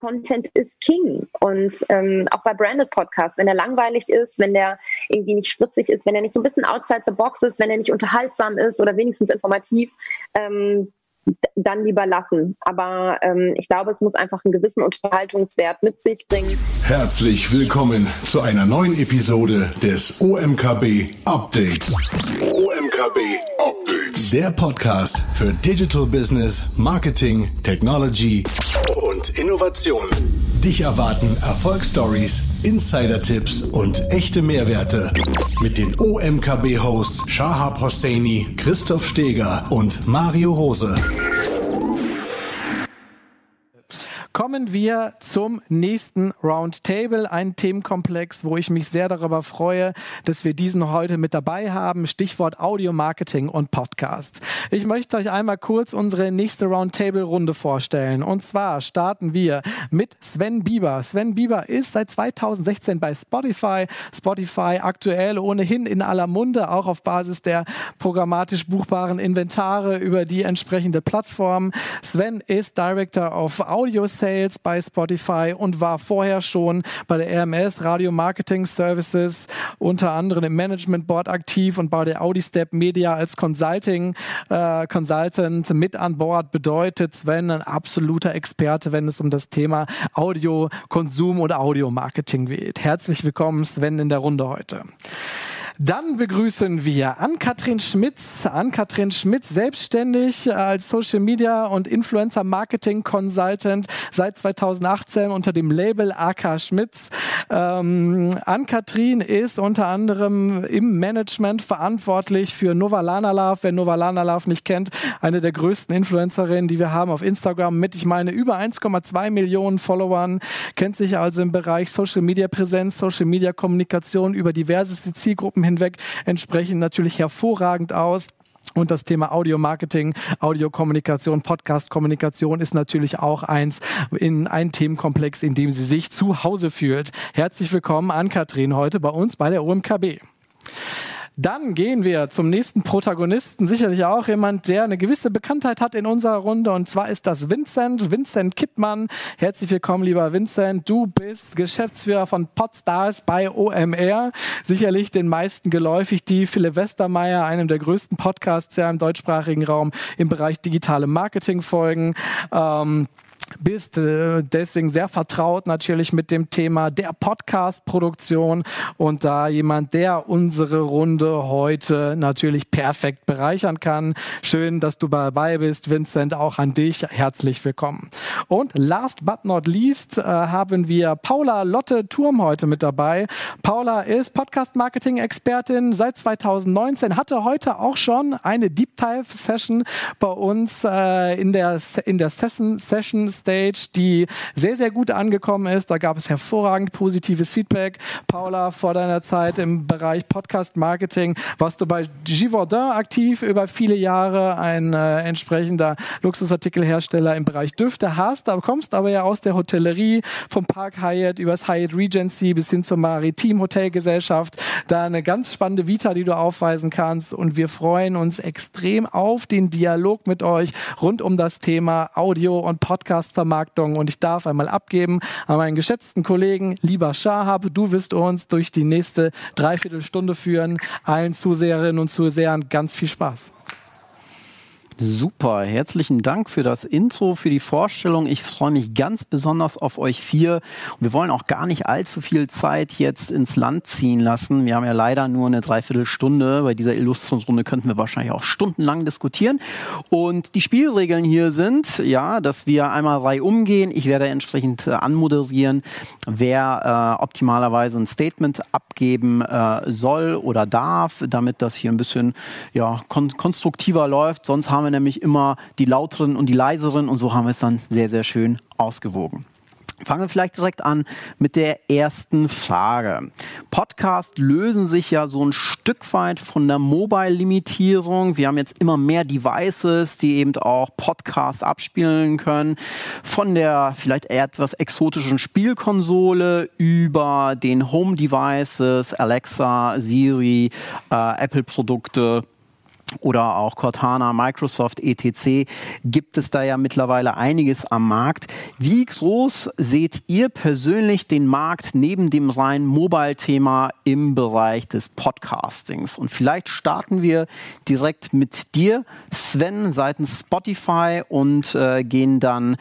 Content ist King. Und ähm, auch bei Branded Podcasts, wenn er langweilig ist, wenn der irgendwie nicht spritzig ist, wenn er nicht so ein bisschen outside the box ist, wenn er nicht unterhaltsam ist oder wenigstens informativ, ähm, dann lieber lassen. Aber ähm, ich glaube, es muss einfach einen gewissen Unterhaltungswert mit sich bringen. Herzlich willkommen zu einer neuen Episode des OMKB Updates. OMKB Updates. Der Podcast für Digital Business, Marketing, Technology und Innovation. Dich erwarten Erfolgsstories, Insider-Tipps und echte Mehrwerte mit den OMKB-Hosts Shahab Hosseini, Christoph Steger und Mario Rose. Kommen wir zum nächsten Roundtable, ein Themenkomplex, wo ich mich sehr darüber freue, dass wir diesen heute mit dabei haben. Stichwort Audio Marketing und Podcasts. Ich möchte euch einmal kurz unsere nächste Roundtable-Runde vorstellen. Und zwar starten wir mit Sven Bieber. Sven Bieber ist seit 2016 bei Spotify. Spotify aktuell ohnehin in aller Munde, auch auf Basis der programmatisch buchbaren Inventare über die entsprechende Plattform. Sven ist Director of Audio Sales Sales bei Spotify und war vorher schon bei der RMS Radio Marketing Services unter anderem im Management Board aktiv und bei der Audistep Media als Consulting äh, Consultant mit an Bord bedeutet Sven ein absoluter Experte, wenn es um das Thema Audiokonsum und Audiomarketing geht. Herzlich willkommen Sven in der Runde heute. Dann begrüßen wir Ann-Kathrin Schmitz. Ann-Kathrin Schmitz, selbstständig als Social Media und Influencer Marketing Consultant seit 2018 unter dem Label AK Schmitz. Ähm, Ann-Kathrin ist unter anderem im Management verantwortlich für Novalana Love. Wer Novalana Love nicht kennt, eine der größten Influencerinnen, die wir haben auf Instagram mit, ich meine, über 1,2 Millionen Followern, kennt sich also im Bereich Social Media Präsenz, Social Media Kommunikation über diverseste Zielgruppen hinweg entsprechend natürlich hervorragend aus. Und das Thema Audio-Marketing, Audiokommunikation, Podcast-Kommunikation ist natürlich auch eins in ein Themenkomplex, in dem sie sich zu Hause fühlt. Herzlich willkommen an Katrin heute bei uns bei der OMKB. Dann gehen wir zum nächsten Protagonisten, sicherlich auch jemand, der eine gewisse Bekanntheit hat in unserer Runde und zwar ist das Vincent, Vincent Kittmann. Herzlich willkommen, lieber Vincent. Du bist Geschäftsführer von Podstars bei OMR. Sicherlich den meisten geläufig, die Philipp Westermeier, einem der größten Podcasts ja im deutschsprachigen Raum im Bereich digitale Marketing folgen. Ähm, bist äh, deswegen sehr vertraut natürlich mit dem Thema der Podcast-Produktion und da jemand, der unsere Runde heute natürlich perfekt bereichern kann. Schön, dass du dabei bist, Vincent, auch an dich. Herzlich willkommen. Und last but not least äh, haben wir Paula Lotte Turm heute mit dabei. Paula ist Podcast-Marketing-Expertin seit 2019, hatte heute auch schon eine Deep Dive-Session bei uns äh, in der, in der Session, Session Stage, die sehr, sehr gut angekommen ist. Da gab es hervorragend positives Feedback. Paula, vor deiner Zeit im Bereich Podcast Marketing warst du bei Givaudan aktiv über viele Jahre, ein äh, entsprechender Luxusartikelhersteller im Bereich Düfte hast, aber kommst aber ja aus der Hotellerie, vom Park Hyatt übers Hyatt Regency bis hin zur Maritim Hotelgesellschaft. Da eine ganz spannende Vita, die du aufweisen kannst und wir freuen uns extrem auf den Dialog mit euch rund um das Thema Audio und Podcast Podcast-Vermarktung. Und ich darf einmal abgeben an meinen geschätzten Kollegen, lieber Schahab, du wirst uns durch die nächste Dreiviertelstunde führen. Allen Zuseherinnen und Zusehern ganz viel Spaß. Super, herzlichen Dank für das Intro, für die Vorstellung. Ich freue mich ganz besonders auf euch vier. Wir wollen auch gar nicht allzu viel Zeit jetzt ins Land ziehen lassen. Wir haben ja leider nur eine Dreiviertelstunde. Bei dieser Illustrationsrunde könnten wir wahrscheinlich auch stundenlang diskutieren. Und die Spielregeln hier sind, ja, dass wir einmal Reihe umgehen. Ich werde entsprechend äh, anmoderieren, wer äh, optimalerweise ein Statement abgeben äh, soll oder darf, damit das hier ein bisschen ja, kon konstruktiver läuft. Sonst haben wir nämlich immer die lauteren und die leiseren und so haben wir es dann sehr, sehr schön ausgewogen. Fangen wir vielleicht direkt an mit der ersten Frage. Podcasts lösen sich ja so ein Stück weit von der Mobile-Limitierung. Wir haben jetzt immer mehr Devices, die eben auch Podcasts abspielen können. Von der vielleicht etwas exotischen Spielkonsole über den Home-Devices, Alexa, Siri, äh, Apple-Produkte oder auch Cortana, Microsoft, etc. gibt es da ja mittlerweile einiges am Markt. Wie groß seht ihr persönlich den Markt neben dem reinen Mobile-Thema im Bereich des Podcastings? Und vielleicht starten wir direkt mit dir, Sven, seitens Spotify und äh, gehen dann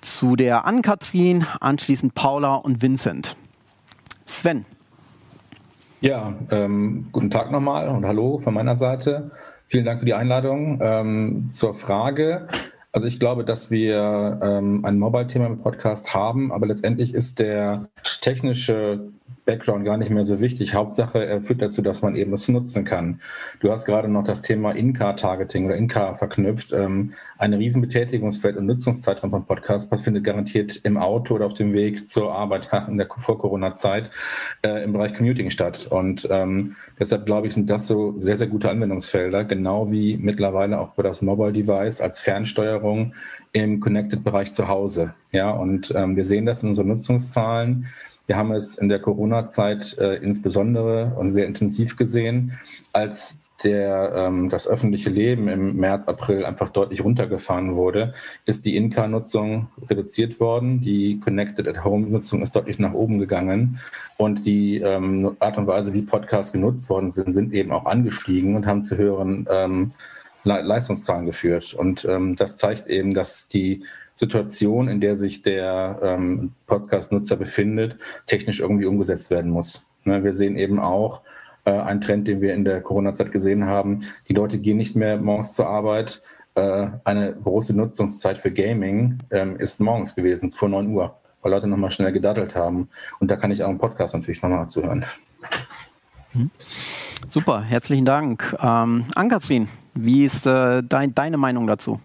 zu der Ann-Kathrin, anschließend Paula und Vincent. Sven. Ja, ähm, guten Tag nochmal und hallo von meiner Seite. Vielen Dank für die Einladung. Ähm, zur Frage. Also ich glaube, dass wir ähm, ein Mobile-Thema im Podcast haben, aber letztendlich ist der technische Background gar nicht mehr so wichtig. Hauptsache, er führt dazu, dass man eben es nutzen kann. Du hast gerade noch das Thema In-Car-Targeting oder In-Car verknüpft. Ähm, ein Riesenbetätigungsfeld und Nutzungszeitraum von Podcasts findet garantiert im Auto oder auf dem Weg zur Arbeit in der Vor-Corona-Zeit äh, im Bereich Commuting statt. Und ähm, deshalb glaube ich, sind das so sehr, sehr gute Anwendungsfelder, genau wie mittlerweile auch für das Mobile Device als Fernsteuerung im Connected-Bereich zu Hause. Ja, und ähm, wir sehen das in unseren Nutzungszahlen. Wir haben es in der Corona-Zeit äh, insbesondere und sehr intensiv gesehen, als der, ähm, das öffentliche Leben im März, April einfach deutlich runtergefahren wurde, ist die In-Car-Nutzung reduziert worden. Die Connected-at-Home-Nutzung ist deutlich nach oben gegangen und die ähm, Art und Weise, wie Podcasts genutzt worden sind, sind eben auch angestiegen und haben zu höheren ähm, Leistungszahlen geführt. Und ähm, das zeigt eben, dass die Situation, in der sich der ähm, Podcast-Nutzer befindet, technisch irgendwie umgesetzt werden muss. Ne, wir sehen eben auch äh, einen Trend, den wir in der Corona-Zeit gesehen haben. Die Leute gehen nicht mehr morgens zur Arbeit. Äh, eine große Nutzungszeit für Gaming ähm, ist morgens gewesen, vor 9 Uhr, weil Leute nochmal schnell gedattelt haben. Und da kann ich auch im Podcast natürlich nochmal zuhören. Hm. Super, herzlichen Dank. Ähm, Ann-Kathrin, wie ist äh, dein, deine Meinung dazu?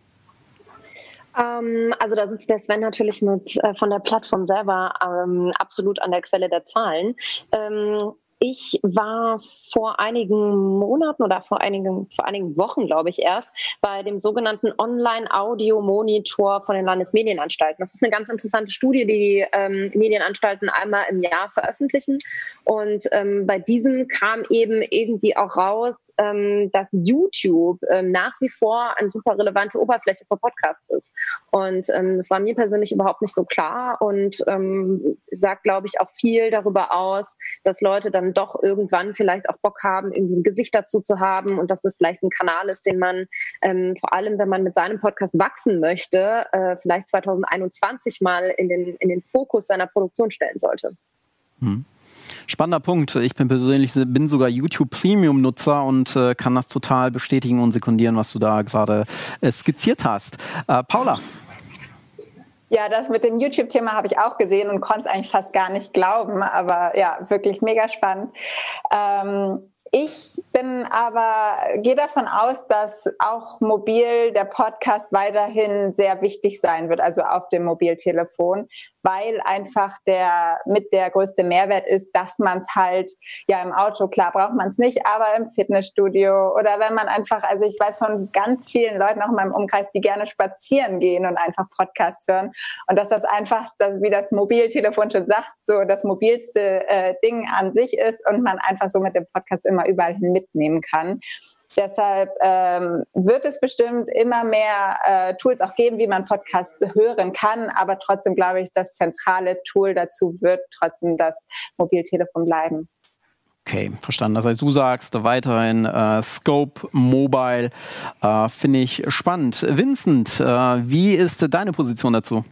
Ähm, also da sitzt der Sven natürlich mit äh, von der Plattform selber ähm, absolut an der Quelle der Zahlen. Ähm, ich war vor einigen Monaten oder vor einigen, vor einigen Wochen, glaube ich, erst bei dem sogenannten Online-Audio-Monitor von den Landesmedienanstalten. Das ist eine ganz interessante Studie, die die ähm, Medienanstalten einmal im Jahr veröffentlichen. Und ähm, bei diesem kam eben irgendwie auch raus, ähm, dass YouTube ähm, nach wie vor eine super relevante Oberfläche für Podcasts ist. Und ähm, das war mir persönlich überhaupt nicht so klar und ähm, sagt, glaube ich, auch viel darüber aus, dass Leute dann doch irgendwann vielleicht auch Bock haben, irgendwie ein Gesicht dazu zu haben und dass das vielleicht ein Kanal ist, den man ähm, vor allem, wenn man mit seinem Podcast wachsen möchte, äh, vielleicht 2021 mal in den, in den Fokus seiner Produktion stellen sollte. Hm. Spannender Punkt. Ich bin persönlich bin sogar YouTube Premium Nutzer und äh, kann das total bestätigen und sekundieren, was du da gerade äh, skizziert hast. Äh, Paula. Ja, das mit dem YouTube-Thema habe ich auch gesehen und konnte es eigentlich fast gar nicht glauben, aber ja, wirklich mega spannend. Ähm, ich bin aber, gehe davon aus, dass auch mobil der Podcast weiterhin sehr wichtig sein wird, also auf dem Mobiltelefon, weil einfach der mit der größte Mehrwert ist, dass man es halt ja im Auto, klar braucht man es nicht, aber im Fitnessstudio oder wenn man einfach, also ich weiß von ganz vielen Leuten auch in meinem Umkreis, die gerne spazieren gehen und einfach Podcasts hören und dass das einfach, wie das Mobiltelefon schon sagt, so das mobilste äh, Ding an sich ist und man einfach so mit dem Podcast immer überall hin mitnehmen kann. Deshalb ähm, wird es bestimmt immer mehr äh, Tools auch geben, wie man Podcasts hören kann. Aber trotzdem glaube ich, das zentrale Tool dazu wird trotzdem das Mobiltelefon bleiben. Okay, verstanden. Das heißt, du sagst weiterhin äh, Scope Mobile. Äh, Finde ich spannend. Vincent, äh, wie ist deine Position dazu?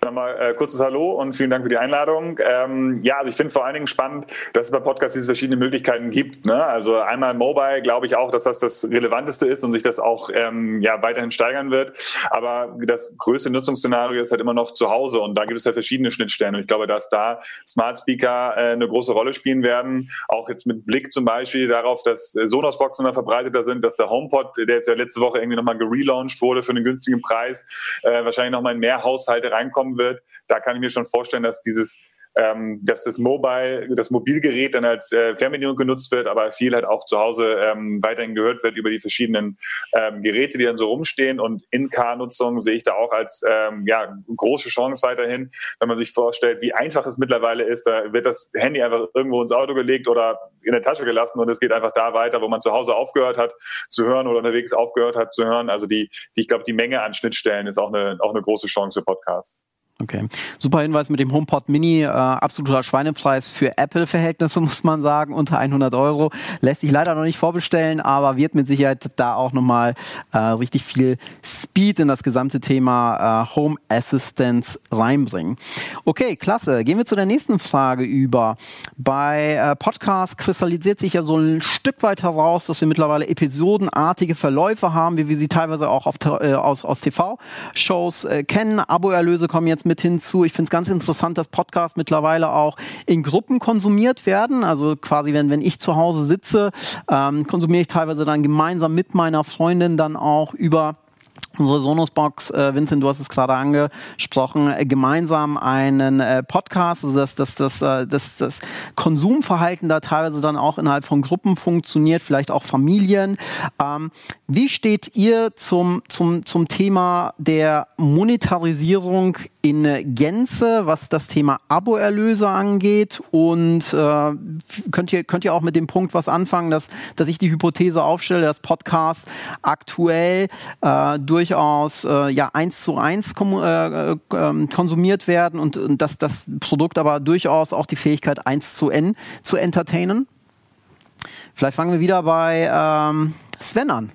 Nochmal äh, kurzes Hallo und vielen Dank für die Einladung. Ähm, ja, also ich finde vor allen Dingen spannend, dass es bei Podcasts diese verschiedenen Möglichkeiten gibt. Ne? Also einmal Mobile glaube ich auch, dass das das Relevanteste ist und sich das auch ähm, ja, weiterhin steigern wird. Aber das größte Nutzungsszenario ist halt immer noch zu Hause und da gibt es ja verschiedene Schnittstellen. Und ich glaube, dass da Smart Speaker äh, eine große Rolle spielen werden. Auch jetzt mit Blick zum Beispiel darauf, dass Sonos-Boxen immer verbreiteter sind, dass der HomePod, der jetzt ja letzte Woche irgendwie nochmal gelauncht wurde für einen günstigen Preis, äh, wahrscheinlich nochmal in mehr Haushalte reinkommen kommen wird, da kann ich mir schon vorstellen, dass dieses ähm, dass das Mobile, das Mobilgerät dann als äh, Fernbedienung genutzt wird, aber viel halt auch zu Hause ähm, weiterhin gehört wird über die verschiedenen ähm, Geräte, die dann so rumstehen. Und In-Car-Nutzung sehe ich da auch als ähm, ja, große Chance weiterhin, wenn man sich vorstellt, wie einfach es mittlerweile ist. Da wird das Handy einfach irgendwo ins Auto gelegt oder in der Tasche gelassen und es geht einfach da weiter, wo man zu Hause aufgehört hat zu hören oder unterwegs aufgehört hat zu hören. Also die, die ich glaube, die Menge an Schnittstellen ist auch eine, auch eine große Chance für Podcasts. Okay. Super Hinweis mit dem HomePod Mini. Äh, absoluter Schweinepreis für Apple-Verhältnisse, muss man sagen. Unter 100 Euro. Lässt sich leider noch nicht vorbestellen, aber wird mit Sicherheit da auch nochmal äh, richtig viel Speed in das gesamte Thema äh, Home Assistance reinbringen. Okay, klasse. Gehen wir zu der nächsten Frage über. Bei äh, Podcasts kristallisiert sich ja so ein Stück weit heraus, dass wir mittlerweile episodenartige Verläufe haben, wie wir sie teilweise auch auf, äh, aus, aus TV-Shows äh, kennen. Abo-Erlöse kommen jetzt mit hinzu. Ich finde es ganz interessant, dass Podcasts mittlerweile auch in Gruppen konsumiert werden. Also quasi, wenn, wenn ich zu Hause sitze, ähm, konsumiere ich teilweise dann gemeinsam mit meiner Freundin dann auch über unsere Sonos-Box, äh, Vincent, du hast es gerade angesprochen, äh, gemeinsam einen äh, Podcast, also dass das, das, äh, das, das Konsumverhalten da teilweise dann auch innerhalb von Gruppen funktioniert, vielleicht auch Familien. Ähm, wie steht ihr zum, zum, zum Thema der Monetarisierung in Gänze, was das Thema Abo-Erlöse angeht? Und äh, könnt, ihr, könnt ihr auch mit dem Punkt was anfangen, dass, dass ich die Hypothese aufstelle, dass Podcasts aktuell äh, durchaus äh, ja eins zu eins äh, ähm, konsumiert werden und, und dass das Produkt aber durchaus auch die Fähigkeit eins zu n zu entertainen? Vielleicht fangen wir wieder bei ähm, Sven an.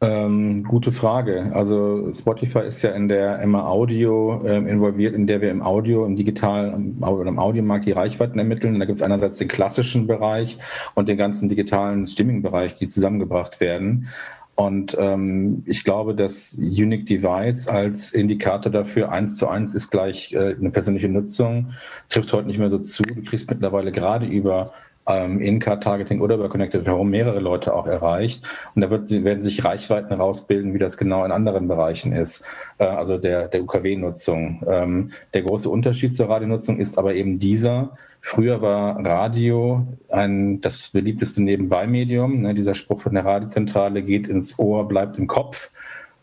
Ähm, gute Frage. Also Spotify ist ja in der Emma Audio ähm, involviert, in der wir im Audio, im digitalen oder im Audiomarkt die Reichweiten ermitteln. Und da gibt es einerseits den klassischen Bereich und den ganzen digitalen Streaming-Bereich, die zusammengebracht werden. Und ähm, ich glaube, das Unique Device als Indikator dafür eins zu eins ist gleich äh, eine persönliche Nutzung, trifft heute nicht mehr so zu. Du kriegst mittlerweile gerade über ähm, In-Car-Targeting oder über Connected Home mehrere Leute auch erreicht. Und da wird, werden sich Reichweiten herausbilden, wie das genau in anderen Bereichen ist, äh, also der, der UKW-Nutzung. Ähm, der große Unterschied zur Radionutzung ist aber eben dieser. Früher war Radio ein, das beliebteste Nebenbei-Medium. Ne, dieser Spruch von der Radiozentrale geht ins Ohr, bleibt im Kopf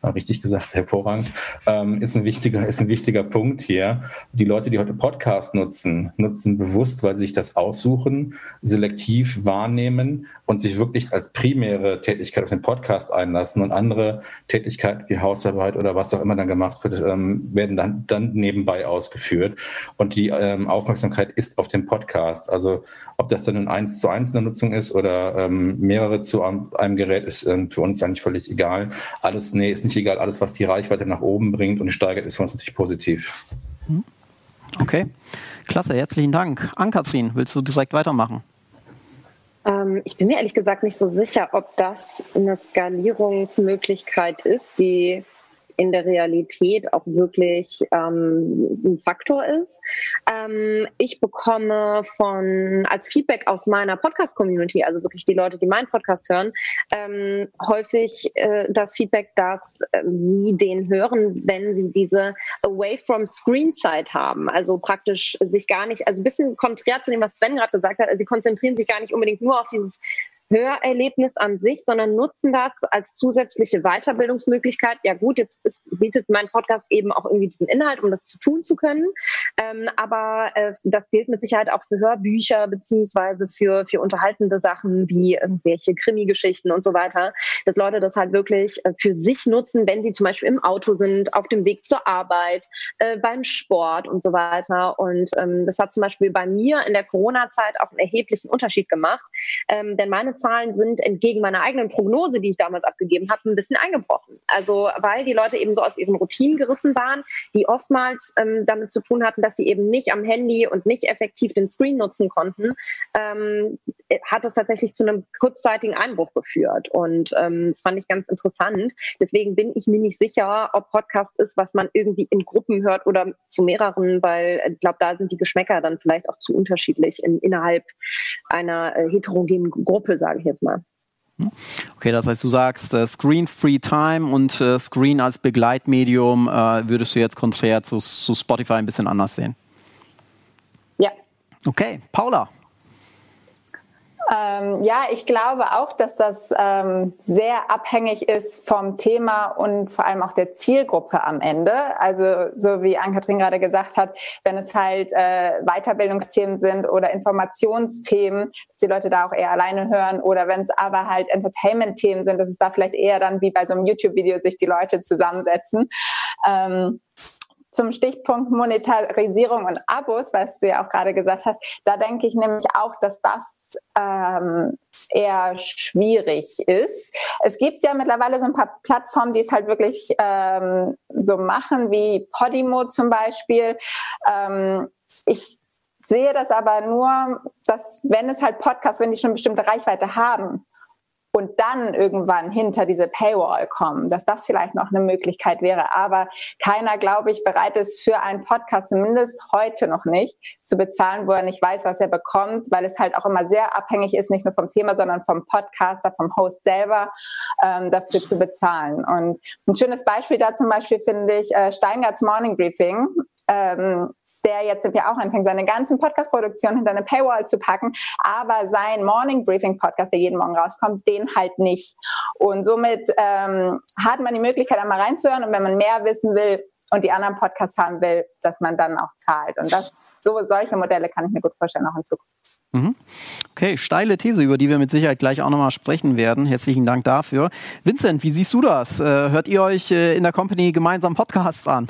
richtig gesagt, hervorragend, ähm, ist, ein wichtiger, ist ein wichtiger Punkt hier. Die Leute, die heute Podcast nutzen, nutzen bewusst, weil sie sich das aussuchen, selektiv wahrnehmen und sich wirklich als primäre Tätigkeit auf den Podcast einlassen und andere Tätigkeiten wie Hausarbeit oder was auch immer dann gemacht wird, ähm, werden dann, dann nebenbei ausgeführt. Und die ähm, Aufmerksamkeit ist auf dem Podcast. Also ob das dann ein eins zu eins in der Nutzung ist oder ähm, mehrere zu einem Gerät, ist ähm, für uns eigentlich völlig egal. Alles, nee, ist nicht egal. Alles, was die Reichweite nach oben bringt und steigert, ist für uns natürlich positiv. Hm. Okay, klasse, herzlichen Dank. Ann-Kathrin, willst du direkt weitermachen? Ähm, ich bin mir ehrlich gesagt nicht so sicher, ob das eine Skalierungsmöglichkeit ist, die in der Realität auch wirklich ähm, ein Faktor ist. Ähm, ich bekomme von als Feedback aus meiner Podcast-Community, also wirklich die Leute, die meinen Podcast hören, ähm, häufig äh, das Feedback, dass äh, sie den hören, wenn sie diese Away from Screen Zeit haben. Also praktisch sich gar nicht, also ein bisschen konträr zu dem, was Sven gerade gesagt hat, also sie konzentrieren sich gar nicht unbedingt nur auf dieses Hörerlebnis an sich, sondern nutzen das als zusätzliche Weiterbildungsmöglichkeit. Ja gut, jetzt ist, bietet mein Podcast eben auch irgendwie diesen Inhalt, um das zu tun zu können. Ähm, aber äh, das gilt mit Sicherheit auch für Hörbücher beziehungsweise für, für unterhaltende Sachen wie irgendwelche Krimi-Geschichten und so weiter, dass Leute das halt wirklich äh, für sich nutzen, wenn sie zum Beispiel im Auto sind, auf dem Weg zur Arbeit, äh, beim Sport und so weiter. Und ähm, das hat zum Beispiel bei mir in der Corona-Zeit auch einen erheblichen Unterschied gemacht, ähm, denn meine Zahlen sind entgegen meiner eigenen Prognose, die ich damals abgegeben habe, ein bisschen eingebrochen. Also weil die Leute eben so aus ihren Routinen gerissen waren, die oftmals ähm, damit zu tun hatten, dass sie eben nicht am Handy und nicht effektiv den Screen nutzen konnten, ähm, hat das tatsächlich zu einem kurzzeitigen Einbruch geführt. Und ähm, das fand ich ganz interessant. Deswegen bin ich mir nicht sicher, ob Podcast ist, was man irgendwie in Gruppen hört oder zu mehreren, weil ich glaube, da sind die Geschmäcker dann vielleicht auch zu unterschiedlich in, innerhalb einer äh, heterogenen Gruppe, sage ich jetzt mal. Okay, das heißt, du sagst äh, Screen Free Time und äh, Screen als Begleitmedium äh, würdest du jetzt konträr zu, zu Spotify ein bisschen anders sehen? Okay, Paula. Ähm, ja, ich glaube auch, dass das ähm, sehr abhängig ist vom Thema und vor allem auch der Zielgruppe am Ende. Also so wie Ann-Kathrin gerade gesagt hat, wenn es halt äh, Weiterbildungsthemen sind oder Informationsthemen, dass die Leute da auch eher alleine hören oder wenn es aber halt Entertainment-Themen sind, dass es da vielleicht eher dann wie bei so einem YouTube-Video sich die Leute zusammensetzen. Ähm, zum Stichpunkt Monetarisierung und Abos, was du ja auch gerade gesagt hast, da denke ich nämlich auch, dass das ähm, eher schwierig ist. Es gibt ja mittlerweile so ein paar Plattformen, die es halt wirklich ähm, so machen, wie Podimo zum Beispiel. Ähm, ich sehe das aber nur, dass wenn es halt Podcasts, wenn die schon bestimmte Reichweite haben und dann irgendwann hinter diese Paywall kommen, dass das vielleicht noch eine Möglichkeit wäre. Aber keiner, glaube ich, bereit ist für einen Podcast, zumindest heute noch nicht, zu bezahlen, wo er nicht weiß, was er bekommt, weil es halt auch immer sehr abhängig ist, nicht nur vom Thema, sondern vom Podcaster, vom Host selber, ähm, dafür zu bezahlen. Und ein schönes Beispiel da zum Beispiel finde ich äh, Steingarts Morning Briefing. Ähm, der jetzt ja auch anfängt, seine ganzen Podcast-Produktionen hinter eine Paywall zu packen, aber sein Morning Briefing Podcast, der jeden Morgen rauskommt, den halt nicht. Und somit ähm, hat man die Möglichkeit, einmal reinzuhören und wenn man mehr wissen will und die anderen Podcasts haben will, dass man dann auch zahlt. Und das, so solche Modelle kann ich mir gut vorstellen, auch in Zukunft. Mhm. Okay, steile These, über die wir mit Sicherheit gleich auch nochmal sprechen werden. Herzlichen Dank dafür. Vincent, wie siehst du das? Äh, hört ihr euch äh, in der Company gemeinsam Podcasts an?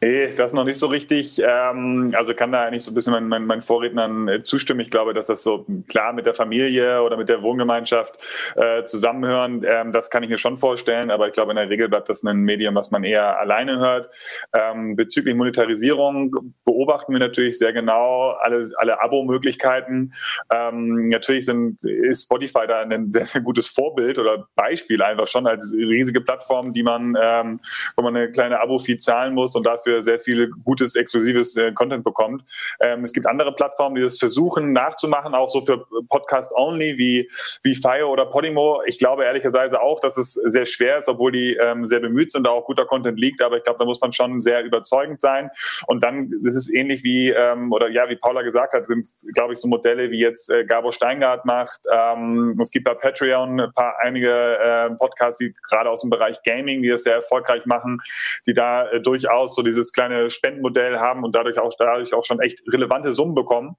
Nee, das noch nicht so richtig. Ähm, also kann da eigentlich so ein bisschen meinen mein, mein Vorrednern äh, zustimmen. Ich glaube, dass das so klar mit der Familie oder mit der Wohngemeinschaft äh, zusammenhören, ähm, das kann ich mir schon vorstellen. Aber ich glaube, in der Regel bleibt das ein Medium, was man eher alleine hört. Ähm, bezüglich Monetarisierung beobachten wir natürlich sehr genau alle, alle Abo-Möglichkeiten. Natürlich sind, ist Spotify da ein sehr, sehr gutes Vorbild oder Beispiel einfach schon als riesige Plattform, die man, wo man eine kleine Abo-Fee zahlen muss und dafür dafür sehr viel gutes, exklusives äh, Content bekommt. Ähm, es gibt andere Plattformen, die das versuchen nachzumachen, auch so für Podcast-Only wie, wie Fire oder Podimo. Ich glaube ehrlicherweise auch, dass es sehr schwer ist, obwohl die ähm, sehr bemüht sind, da auch guter Content liegt. Aber ich glaube, da muss man schon sehr überzeugend sein. Und dann ist es ähnlich wie, ähm, oder ja, wie Paula gesagt hat, sind, glaube ich, so Modelle wie jetzt äh, Gabo Steingart macht. Ähm, es gibt bei Patreon ein paar einige äh, Podcasts, die gerade aus dem Bereich Gaming, die es sehr erfolgreich machen, die da äh, durchaus so diese dieses kleine Spendenmodell haben und dadurch auch, dadurch auch schon echt relevante Summen bekommen.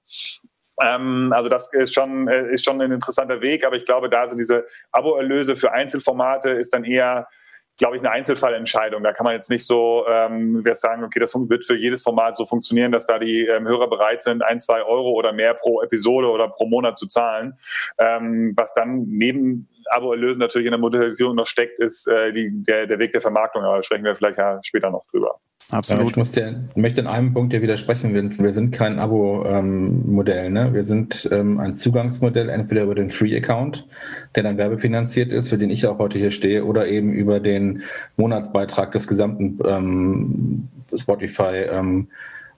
Ähm, also das ist schon, äh, ist schon ein interessanter Weg, aber ich glaube, da sind diese Abo-Erlöse für Einzelformate ist dann eher glaube ich, eine Einzelfallentscheidung. Da kann man jetzt nicht so ähm, sagen, okay, das wird für jedes Format so funktionieren, dass da die ähm, Hörer bereit sind, ein, zwei Euro oder mehr pro Episode oder pro Monat zu zahlen. Ähm, was dann neben Abo-Erlösen natürlich in der Monetisierung noch steckt, ist äh, die, der, der Weg der Vermarktung. Aber da sprechen wir vielleicht ja später noch drüber. Absolut. Ja, ich muss dir, möchte in einem Punkt dir widersprechen, Vincent. Wir sind kein Abo-Modell. Ähm, ne? Wir sind ähm, ein Zugangsmodell, entweder über den Free-Account, der dann werbefinanziert ist, für den ich auch heute hier stehe, oder eben über den Monatsbeitrag des gesamten ähm, Spotify ähm,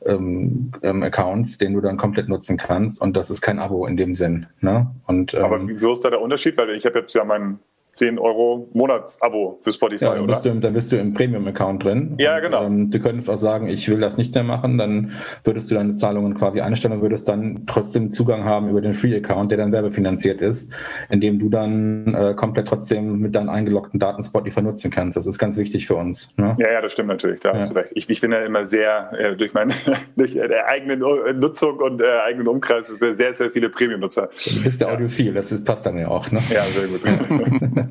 ähm, ähm, den du dann komplett nutzen kannst. Und das ist kein Abo in dem Sinn. Ne? Und, Aber wie ist da der Unterschied? Weil ich habe jetzt ja meinen 10 Euro Monatsabo für Spotify, ja, dann bist oder? Du, dann bist du im Premium-Account drin. Ja, und, genau. Ähm, du könntest auch sagen, ich will das nicht mehr machen, dann würdest du deine Zahlungen quasi einstellen und würdest dann trotzdem Zugang haben über den Free-Account, der dann werbefinanziert ist, indem du dann äh, komplett trotzdem mit deinen eingeloggten Daten Spotify nutzen kannst. Das ist ganz wichtig für uns. Ne? Ja, ja, das stimmt natürlich, da ja. hast du recht. Ich, ich bin ja immer sehr äh, durch meine durch äh, eigene Nutzung und äh, eigenen Umkreis sehr, sehr viele Premium-Nutzer. Du bist der Audiophil, das ist, passt dann ja auch. Ne? Ja, sehr gut.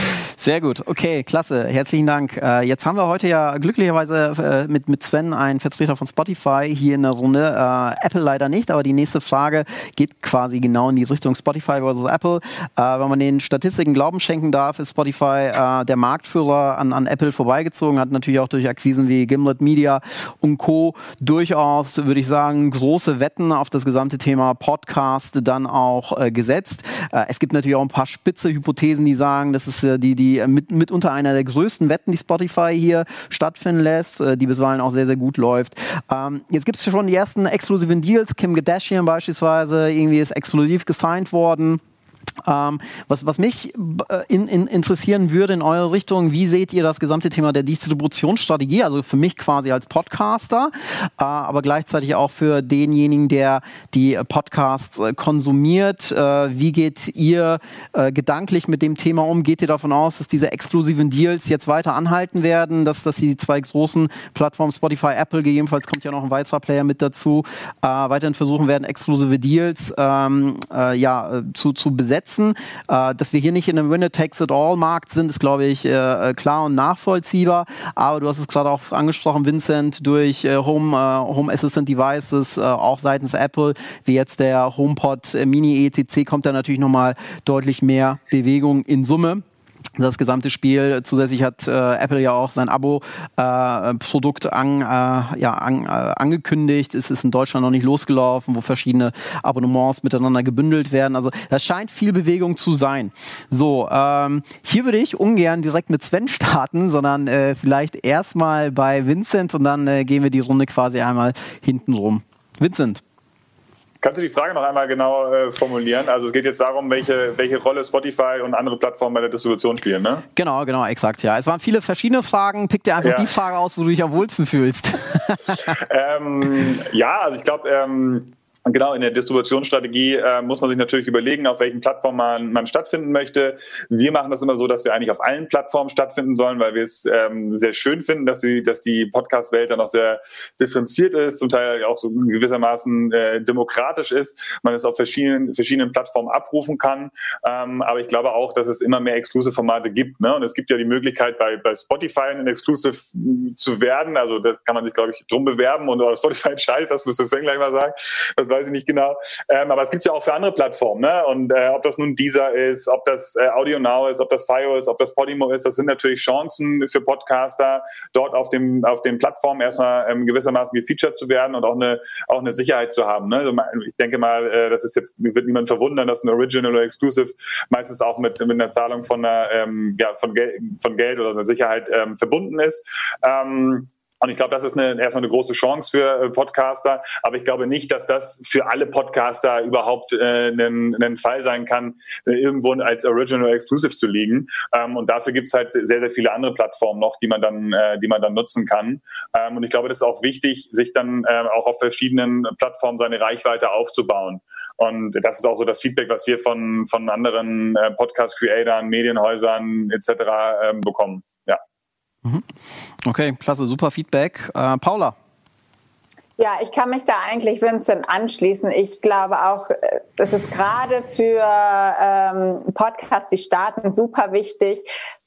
Sehr gut, okay, klasse, herzlichen Dank. Äh, jetzt haben wir heute ja glücklicherweise äh, mit, mit Sven einen Vertreter von Spotify hier in der Runde. Äh, Apple leider nicht, aber die nächste Frage geht quasi genau in die Richtung Spotify versus Apple. Äh, wenn man den Statistiken Glauben schenken darf, ist Spotify äh, der Marktführer an, an Apple vorbeigezogen, hat natürlich auch durch Akquisen wie Gimlet Media und Co. durchaus, würde ich sagen, große Wetten auf das gesamte Thema Podcast dann auch äh, gesetzt. es gibt natürlich auch ein paar spitze Hypothesen, die sagen, das ist die, die äh, mit, mitunter einer der größten Wetten, die Spotify hier stattfinden lässt, äh, die bisweilen auch sehr, sehr gut läuft. Ähm, jetzt gibt es schon die ersten exklusiven Deals. Kim Kardashian beispielsweise, irgendwie ist exklusiv gesigned worden. Ähm, was, was mich äh, in, in interessieren würde in eure Richtung, wie seht ihr das gesamte Thema der Distributionsstrategie? Also für mich quasi als Podcaster, äh, aber gleichzeitig auch für denjenigen, der die Podcasts äh, konsumiert. Äh, wie geht ihr äh, gedanklich mit dem Thema um? Geht ihr davon aus, dass diese exklusiven Deals jetzt weiter anhalten werden, dass, dass die zwei großen Plattformen Spotify, Apple, gegebenenfalls kommt ja noch ein weiterer Player mit dazu, äh, weiterhin versuchen werden, exklusive Deals ähm, ja, zu, zu besetzen? Dass wir hier nicht in einem Winner-Takes-it-all-Markt sind, ist, glaube ich, klar und nachvollziehbar. Aber du hast es gerade auch angesprochen, Vincent, durch Home, Home Assistant Devices, auch seitens Apple, wie jetzt der HomePod Mini ECC, kommt da natürlich nochmal deutlich mehr Bewegung in Summe das gesamte Spiel. Zusätzlich hat äh, Apple ja auch sein Abo-Produkt äh, an, äh, ja, an, äh, angekündigt. Es ist in Deutschland noch nicht losgelaufen, wo verschiedene Abonnements miteinander gebündelt werden. Also das scheint viel Bewegung zu sein. So, ähm, hier würde ich ungern direkt mit Sven starten, sondern äh, vielleicht erstmal bei Vincent und dann äh, gehen wir die Runde quasi einmal hinten rum. Vincent. Kannst du die Frage noch einmal genau äh, formulieren? Also es geht jetzt darum, welche, welche Rolle Spotify und andere Plattformen bei der Distribution spielen, ne? Genau, genau, exakt, ja. Es waren viele verschiedene Fragen. Pick dir einfach ja. die Frage aus, wo du dich am wohlsten fühlst. ähm, ja, also ich glaube, ähm, Genau, in der Distributionsstrategie äh, muss man sich natürlich überlegen, auf welchen Plattformen man, man stattfinden möchte. Wir machen das immer so, dass wir eigentlich auf allen Plattformen stattfinden sollen, weil wir es ähm, sehr schön finden, dass die, dass die Podcast-Welt dann auch sehr differenziert ist, zum Teil auch so gewissermaßen äh, demokratisch ist, man es auf verschiedenen, verschiedenen Plattformen abrufen kann. Ähm, aber ich glaube auch, dass es immer mehr Exclusive-Formate gibt. Ne? Und es gibt ja die Möglichkeit, bei, bei Spotify ein Exclusive zu werden. Also da kann man sich, glaube ich, drum bewerben und Spotify entscheidet, das müsste Sven gleich mal sagen. Weiß ich nicht genau. Ähm, aber es gibt ja auch für andere Plattformen. Ne? Und äh, ob das nun Deezer ist, ob das äh, Audio Now ist, ob das Fio ist, ob das Podimo ist, das sind natürlich Chancen für Podcaster, dort auf dem auf den Plattformen erstmal ähm, gewissermaßen gefeatured zu werden und auch eine auch eine Sicherheit zu haben. Ne? Also ich denke mal, äh, das ist jetzt wird niemand verwundern, dass ein Original oder Exclusive meistens auch mit mit einer Zahlung von einer ähm, ja von Geld von Geld oder einer Sicherheit ähm, verbunden ist. Ähm, und ich glaube, das ist eine, erstmal eine große Chance für äh, Podcaster. Aber ich glaube nicht, dass das für alle Podcaster überhaupt äh, ein, ein Fall sein kann, äh, irgendwo als Original Exclusive zu liegen. Ähm, und dafür gibt's halt sehr, sehr viele andere Plattformen noch, die man dann, äh, die man dann nutzen kann. Ähm, und ich glaube, das ist auch wichtig, sich dann äh, auch auf verschiedenen Plattformen seine Reichweite aufzubauen. Und das ist auch so das Feedback, was wir von, von anderen äh, Podcast-Creatern, Medienhäusern etc. Ähm, bekommen. Mhm. Okay, klasse, super Feedback. Äh, Paula. Ja, ich kann mich da eigentlich Vincent anschließen. Ich glaube auch, es ist gerade für ähm, Podcasts, die starten, super wichtig,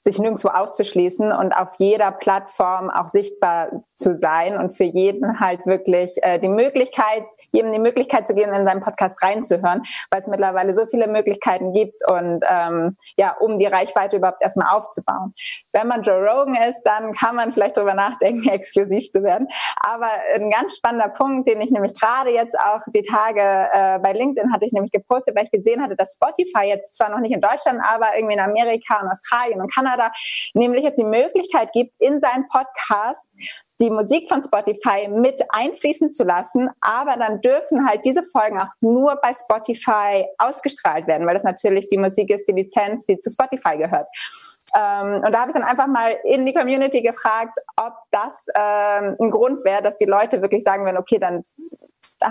sich nirgendwo auszuschließen und auf jeder Plattform auch sichtbar zu sein und für jeden halt wirklich äh, die Möglichkeit, jedem die Möglichkeit zu gehen, in seinen Podcast reinzuhören, weil es mittlerweile so viele Möglichkeiten gibt und ähm, ja, um die Reichweite überhaupt erstmal aufzubauen. Wenn man Joe Rogan ist, dann kann man vielleicht darüber nachdenken, exklusiv zu werden. Aber ein ganz spannender Punkt, den ich nämlich gerade jetzt auch die Tage äh, bei LinkedIn hatte ich nämlich gepostet, weil ich gesehen hatte, dass Spotify jetzt zwar noch nicht in Deutschland, aber irgendwie in Amerika und Australien und Kanada Kanada nämlich jetzt die Möglichkeit gibt, in seinen Podcast die Musik von Spotify mit einfließen zu lassen, aber dann dürfen halt diese Folgen auch nur bei Spotify ausgestrahlt werden, weil das natürlich die Musik ist, die Lizenz, die zu Spotify gehört. Ähm, und da habe ich dann einfach mal in die Community gefragt, ob das ähm, ein Grund wäre, dass die Leute wirklich sagen würden, okay, dann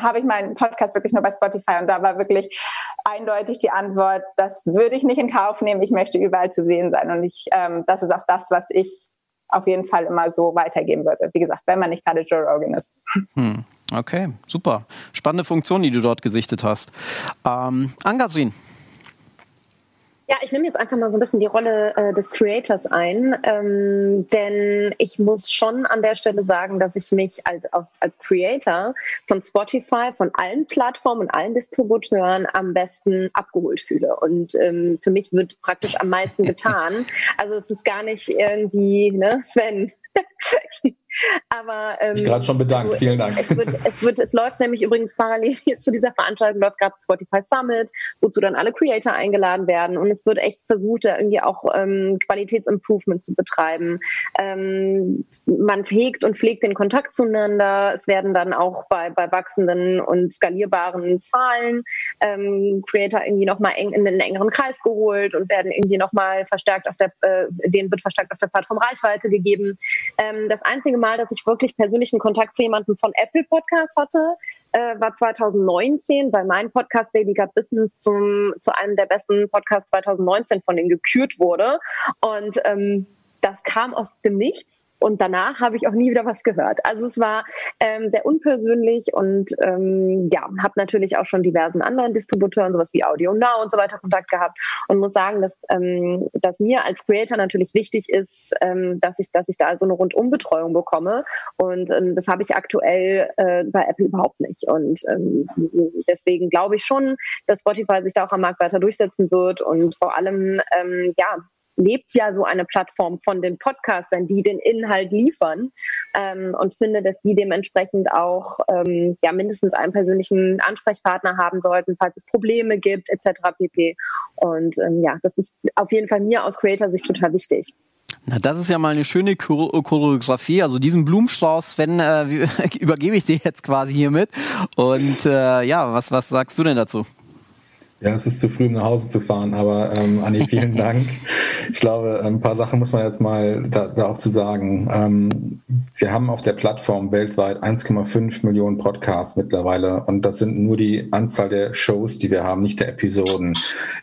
habe ich meinen Podcast wirklich nur bei Spotify. Und da war wirklich eindeutig die Antwort, das würde ich nicht in Kauf nehmen, ich möchte überall zu sehen sein. Und ich, ähm, das ist auch das, was ich auf jeden Fall immer so weitergeben würde. Wie gesagt, wenn man nicht gerade Joe Rogan ist. Hm. Okay, super. Spannende Funktion, die du dort gesichtet hast. Ähm, Angasrin, ja, ich nehme jetzt einfach mal so ein bisschen die Rolle äh, des Creators ein, ähm, denn ich muss schon an der Stelle sagen, dass ich mich als, als, als Creator von Spotify, von allen Plattformen und allen Distributeuren am besten abgeholt fühle. Und ähm, für mich wird praktisch am meisten getan. Also es ist gar nicht irgendwie, ne, Sven, Aber ähm, ich gerade schon bedankt, also, vielen Dank. Es, wird, es, wird, es läuft nämlich übrigens parallel zu dieser Veranstaltung läuft gerade Spotify Summit, wozu dann alle Creator eingeladen werden und es wird echt versucht, da irgendwie auch ähm, Qualitätsimprovement zu betreiben. Ähm, man hegt und pflegt den Kontakt zueinander. Es werden dann auch bei, bei wachsenden und skalierbaren Zahlen ähm, Creator irgendwie nochmal eng in den engeren Kreis geholt und werden irgendwie nochmal verstärkt auf der, äh, denen wird verstärkt auf der Plattform Reichweite gegeben. Ähm, das einzige Mal, dass ich wirklich persönlichen Kontakt zu jemandem von Apple Podcast hatte, äh, war 2019, weil mein Podcast Baby Got Business zum, zu einem der besten Podcasts 2019 von denen gekürt wurde. Und ähm, das kam aus dem Nichts und danach habe ich auch nie wieder was gehört. Also es war ähm, sehr unpersönlich und ähm, ja, habe natürlich auch schon diversen anderen Distributeuren, sowas wie Audio Now und so weiter, Kontakt gehabt und muss sagen, dass, ähm, dass mir als Creator natürlich wichtig ist, ähm, dass ich, dass ich da so eine Rundumbetreuung bekomme. Und ähm, das habe ich aktuell äh, bei Apple überhaupt nicht. Und ähm, deswegen glaube ich schon, dass Spotify sich da auch am Markt weiter durchsetzen wird und vor allem ähm, ja lebt ja so eine Plattform von den Podcastern, die den Inhalt liefern ähm, und finde, dass die dementsprechend auch ähm, ja mindestens einen persönlichen Ansprechpartner haben sollten, falls es Probleme gibt etc. pp. Und ähm, ja, das ist auf jeden Fall mir aus Creator-Sicht total wichtig. Na, das ist ja mal eine schöne Choreografie. Also diesen Blumenstrauß, Sven, äh, übergebe ich dir jetzt quasi hiermit. Und äh, ja, was, was sagst du denn dazu? Ja, es ist zu früh, um nach Hause zu fahren, aber ähm, Anni, vielen Dank. Ich glaube, ein paar Sachen muss man jetzt mal da, da auch zu sagen. Ähm, wir haben auf der Plattform weltweit 1,5 Millionen Podcasts mittlerweile und das sind nur die Anzahl der Shows, die wir haben, nicht der Episoden.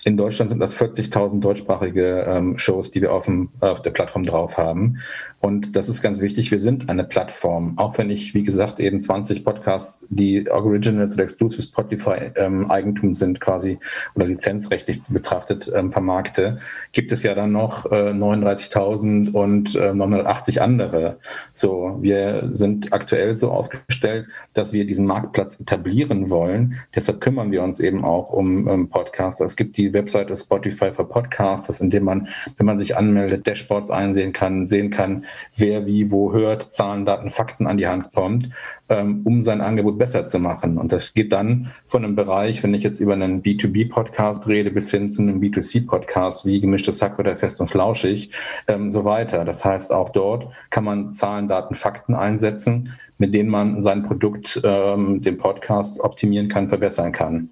In Deutschland sind das 40.000 deutschsprachige ähm, Shows, die wir auf, dem, auf der Plattform drauf haben. Und das ist ganz wichtig. Wir sind eine Plattform. Auch wenn ich, wie gesagt, eben 20 Podcasts, die Originals oder Exclusive Spotify ähm, Eigentum sind, quasi oder lizenzrechtlich betrachtet ähm, vermarkte, gibt es ja dann noch äh, 39.000 und äh, 980 andere. So, wir sind aktuell so aufgestellt, dass wir diesen Marktplatz etablieren wollen. Deshalb kümmern wir uns eben auch um ähm, Podcasts. Es gibt die Webseite Spotify for Podcasts, in dem man, wenn man sich anmeldet, Dashboards einsehen kann, sehen kann, wer wie wo hört, Zahlen, Daten, Fakten an die Hand kommt, um sein Angebot besser zu machen. Und das geht dann von einem Bereich, wenn ich jetzt über einen B2B-Podcast rede, bis hin zu einem B2C-Podcast wie gemischtes Hack oder fest und flauschig, ähm, so weiter. Das heißt, auch dort kann man Zahlen, Daten, Fakten einsetzen, mit denen man sein Produkt, ähm, den Podcast optimieren kann, verbessern kann.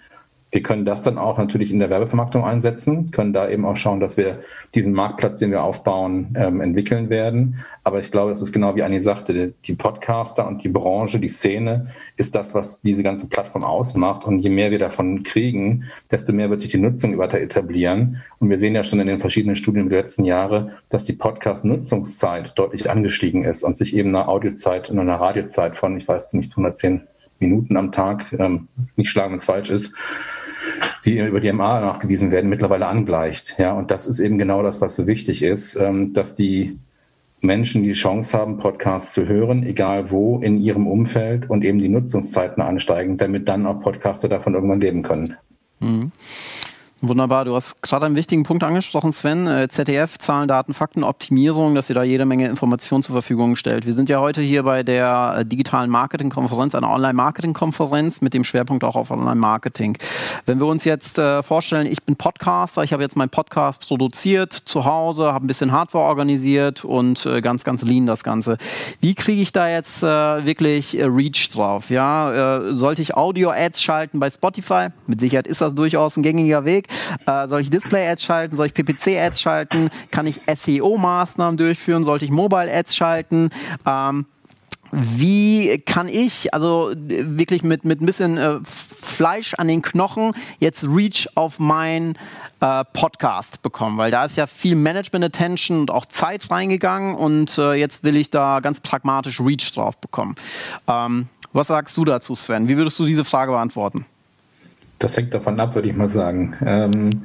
Wir können das dann auch natürlich in der Werbevermarktung einsetzen, können da eben auch schauen, dass wir diesen Marktplatz, den wir aufbauen, ähm, entwickeln werden. Aber ich glaube, es ist genau wie Anni sagte, die Podcaster und die Branche, die Szene ist das, was diese ganze Plattform ausmacht. Und je mehr wir davon kriegen, desto mehr wird sich die Nutzung weiter etablieren. Und wir sehen ja schon in den verschiedenen Studien der letzten Jahre, dass die Podcast-Nutzungszeit deutlich angestiegen ist und sich eben eine Audiozeit und eine Radiozeit von, ich weiß nicht, 110 Minuten am Tag, ähm, nicht schlagen, wenn es falsch ist, die über die MA nachgewiesen werden, mittlerweile angleicht. Ja, und das ist eben genau das, was so wichtig ist, ähm, dass die Menschen die Chance haben, Podcasts zu hören, egal wo in ihrem Umfeld und eben die Nutzungszeiten ansteigen, damit dann auch Podcaster davon irgendwann leben können. Mhm. Wunderbar, du hast gerade einen wichtigen Punkt angesprochen, Sven. Äh, ZDF, Zahlen, Daten, Fakten, Optimierung, dass ihr da jede Menge Informationen zur Verfügung stellt. Wir sind ja heute hier bei der äh, digitalen Marketingkonferenz, einer Online-Marketing-Konferenz mit dem Schwerpunkt auch auf Online-Marketing. Wenn wir uns jetzt äh, vorstellen, ich bin Podcaster, ich habe jetzt meinen Podcast produziert zu Hause, habe ein bisschen Hardware organisiert und ganz, ganz lean das Ganze. Wie kriege ich da jetzt wirklich Reach drauf? Ja, sollte ich Audio-Ads schalten bei Spotify? Mit Sicherheit ist das durchaus ein gängiger Weg. Äh, soll ich Display-Ads schalten? Soll ich PPC-Ads schalten? Kann ich SEO-Maßnahmen durchführen? Sollte ich Mobile-Ads schalten? Ähm, wie kann ich, also wirklich mit, mit ein bisschen äh, Fleisch an den Knochen, jetzt Reach auf mein äh, Podcast bekommen? Weil da ist ja viel Management-Attention und auch Zeit reingegangen und äh, jetzt will ich da ganz pragmatisch Reach drauf bekommen. Ähm, was sagst du dazu, Sven? Wie würdest du diese Frage beantworten? Das hängt davon ab, würde ich mal sagen. Ähm,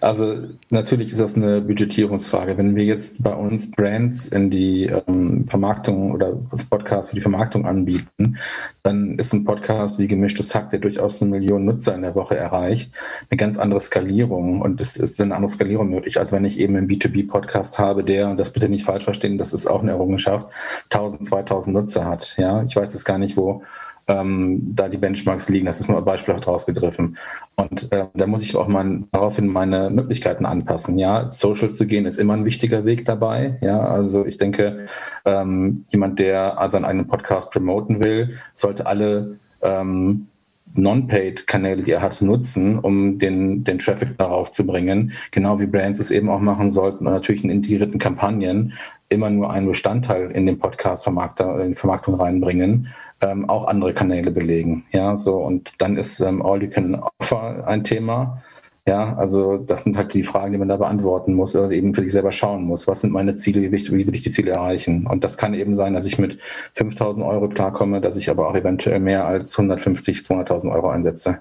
also natürlich ist das eine Budgetierungsfrage. Wenn wir jetzt bei uns Brands in die ähm, Vermarktung oder das Podcast für die Vermarktung anbieten, dann ist ein Podcast wie gemischtes Hack, der durchaus eine Million Nutzer in der Woche erreicht, eine ganz andere Skalierung und es ist eine andere Skalierung möglich, als wenn ich eben einen B2B-Podcast habe, der, und das bitte nicht falsch verstehen, das ist auch eine Errungenschaft, 1000, 2000 Nutzer hat. Ja, ich weiß jetzt gar nicht, wo ähm, da die Benchmarks liegen. Das ist nur beispielhaft rausgegriffen. Und äh, da muss ich auch mal daraufhin meine Möglichkeiten anpassen. Ja, Social zu gehen ist immer ein wichtiger Weg dabei. Ja, also ich denke, ähm, jemand, der seinen eigenen Podcast promoten will, sollte alle ähm, Non-Paid-Kanäle, die er hat, nutzen, um den, den Traffic darauf zu bringen. Genau wie Brands es eben auch machen sollten und natürlich in integrierten Kampagnen immer nur einen Bestandteil in den Podcast-Vermarkter, in die Vermarktung reinbringen, ähm, auch andere Kanäle belegen. Ja, so und dann ist ähm, All You Can Offer ein Thema. Ja, also das sind halt die Fragen, die man da beantworten muss oder eben für sich selber schauen muss. Was sind meine Ziele? Wie, wichtig, wie will ich die Ziele erreichen? Und das kann eben sein, dass ich mit 5000 Euro klarkomme, dass ich aber auch eventuell mehr als 150, 200.000 Euro einsetze.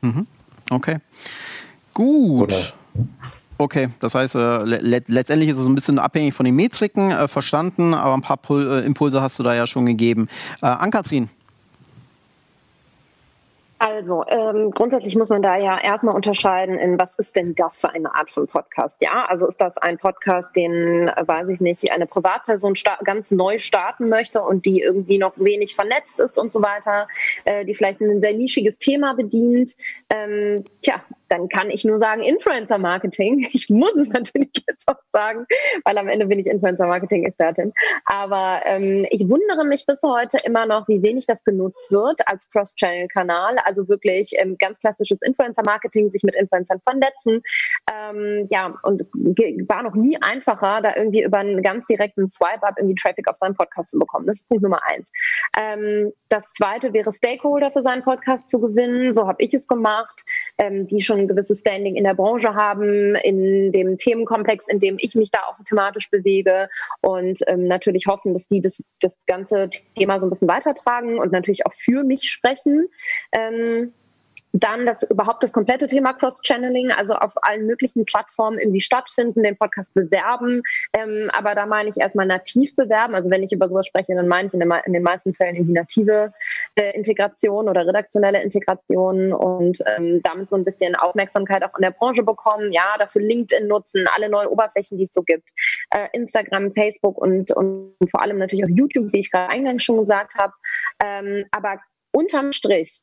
Mhm. Okay. Gut. Oder, Okay, das heißt, äh, le letztendlich ist es ein bisschen abhängig von den Metriken, äh, verstanden, aber ein paar Pul äh, Impulse hast du da ja schon gegeben. Äh, Ann-Kathrin, also ähm, grundsätzlich muss man da ja erstmal unterscheiden, in was ist denn das für eine Art von Podcast? Ja, also ist das ein Podcast, den, äh, weiß ich nicht, eine Privatperson ganz neu starten möchte und die irgendwie noch wenig vernetzt ist und so weiter, äh, die vielleicht ein sehr nischiges Thema bedient. Ähm, tja, dann kann ich nur sagen Influencer Marketing. Ich muss es natürlich jetzt auch sagen, weil am Ende bin ich Influencer Marketing Expertin. Aber ähm, ich wundere mich bis heute immer noch, wie wenig das genutzt wird als Cross-Channel-Kanal. Also wirklich ähm, ganz klassisches Influencer Marketing, sich mit Influencern vernetzen. Ähm, ja, und es war noch nie einfacher, da irgendwie über einen ganz direkten Swipe-Up irgendwie Traffic auf seinen Podcast zu bekommen. Das ist Punkt Nummer eins. Ähm, das zweite wäre Stakeholder für seinen Podcast zu gewinnen. So habe ich es gemacht, ähm, die schon ein gewisses Standing in der Branche haben, in dem Themenkomplex, in dem ich mich da auch thematisch bewege und ähm, natürlich hoffen, dass die das, das ganze Thema so ein bisschen weitertragen und natürlich auch für mich sprechen. Ähm, dann das überhaupt das komplette Thema Cross-Channeling, also auf allen möglichen Plattformen irgendwie stattfinden, den Podcast bewerben. Ähm, aber da meine ich erstmal nativ bewerben. Also wenn ich über sowas spreche, dann meine ich in, den, in den meisten Fällen irgendwie native äh, Integration oder redaktionelle Integration und ähm, damit so ein bisschen Aufmerksamkeit auch in der Branche bekommen. Ja, dafür LinkedIn nutzen, alle neuen Oberflächen, die es so gibt. Äh, Instagram, Facebook und, und vor allem natürlich auch YouTube, wie ich gerade eingangs schon gesagt habe. Ähm, aber unterm Strich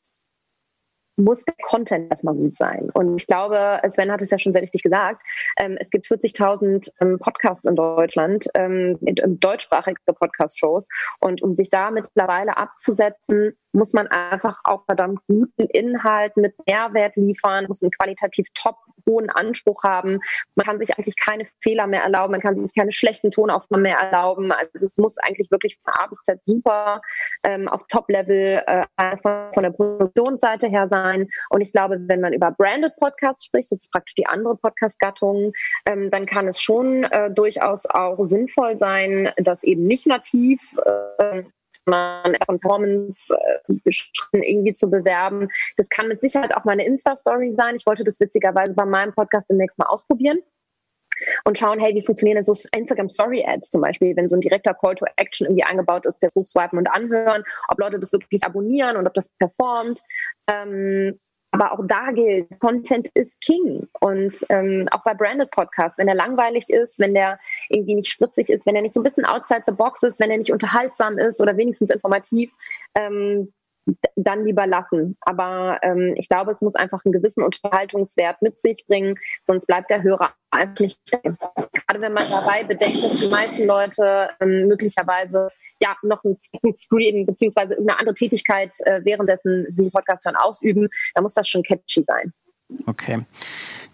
muss der Content erstmal gut sein. Und ich glaube, Sven hat es ja schon sehr richtig gesagt, ähm, es gibt 40.000 ähm, Podcasts in Deutschland, ähm, deutschsprachige Podcast-Shows. Und um sich da mittlerweile abzusetzen, muss man einfach auch verdammt guten Inhalt mit Mehrwert liefern, muss einen qualitativ top hohen Anspruch haben. Man kann sich eigentlich keine Fehler mehr erlauben, man kann sich keine schlechten Tonaufnahmen mehr erlauben. Also es muss eigentlich wirklich von A bis Z super ähm, auf Top-Level äh, von, von der Produktionsseite her sein. Und ich glaube, wenn man über Branded Podcasts spricht, das ist praktisch die andere Podcast-Gattung, ähm, dann kann es schon äh, durchaus auch sinnvoll sein, dass eben nicht nativ äh, man Performance äh, irgendwie zu bewerben. Das kann mit Sicherheit auch meine Insta-Story sein. Ich wollte das witzigerweise bei meinem Podcast demnächst mal ausprobieren und schauen, hey, wie funktionieren denn so Instagram Story Ads zum Beispiel, wenn so ein direkter Call to Action irgendwie eingebaut ist, das hochswipen und anhören, ob Leute das wirklich abonnieren und ob das performt. Ähm, aber auch da gilt, Content ist King. Und ähm, auch bei Branded Podcasts, wenn er langweilig ist, wenn der irgendwie nicht spritzig ist, wenn er nicht so ein bisschen outside the box ist, wenn er nicht unterhaltsam ist oder wenigstens informativ, ähm, dann lieber lassen. Aber ähm, ich glaube, es muss einfach einen gewissen Unterhaltungswert mit sich bringen, sonst bleibt der Hörer einfach nicht. Gerade wenn man dabei bedenkt, dass die meisten Leute ähm, möglicherweise ja noch ein Screen beziehungsweise eine andere Tätigkeit äh, währenddessen sie Podcast hören ausüben, dann muss das schon catchy sein. Okay.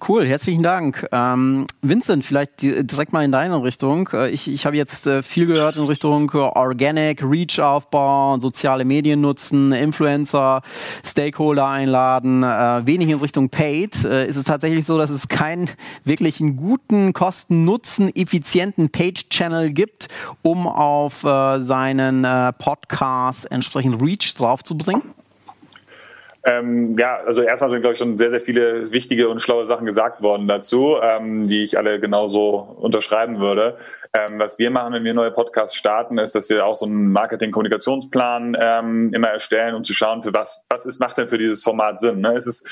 Cool, herzlichen Dank. Ähm, Vincent, vielleicht direkt mal in deine Richtung. Äh, ich, ich habe jetzt äh, viel gehört in Richtung Organic, Reach-Aufbau, soziale Medien nutzen, Influencer, Stakeholder einladen, äh, wenig in Richtung Paid. Äh, ist es tatsächlich so, dass es keinen wirklichen guten, Kosten-Nutzen, effizienten Page-Channel gibt, um auf äh, seinen äh, Podcast entsprechend Reach draufzubringen? Ähm, ja, also erstmal sind, glaube ich, schon sehr, sehr viele wichtige und schlaue Sachen gesagt worden dazu, ähm, die ich alle genauso unterschreiben würde. Ähm, was wir machen, wenn wir neue Podcasts starten, ist, dass wir auch so einen Marketing-Kommunikationsplan ähm, immer erstellen, um zu schauen, für was, was ist, macht denn für dieses Format Sinn? Ne? Ist es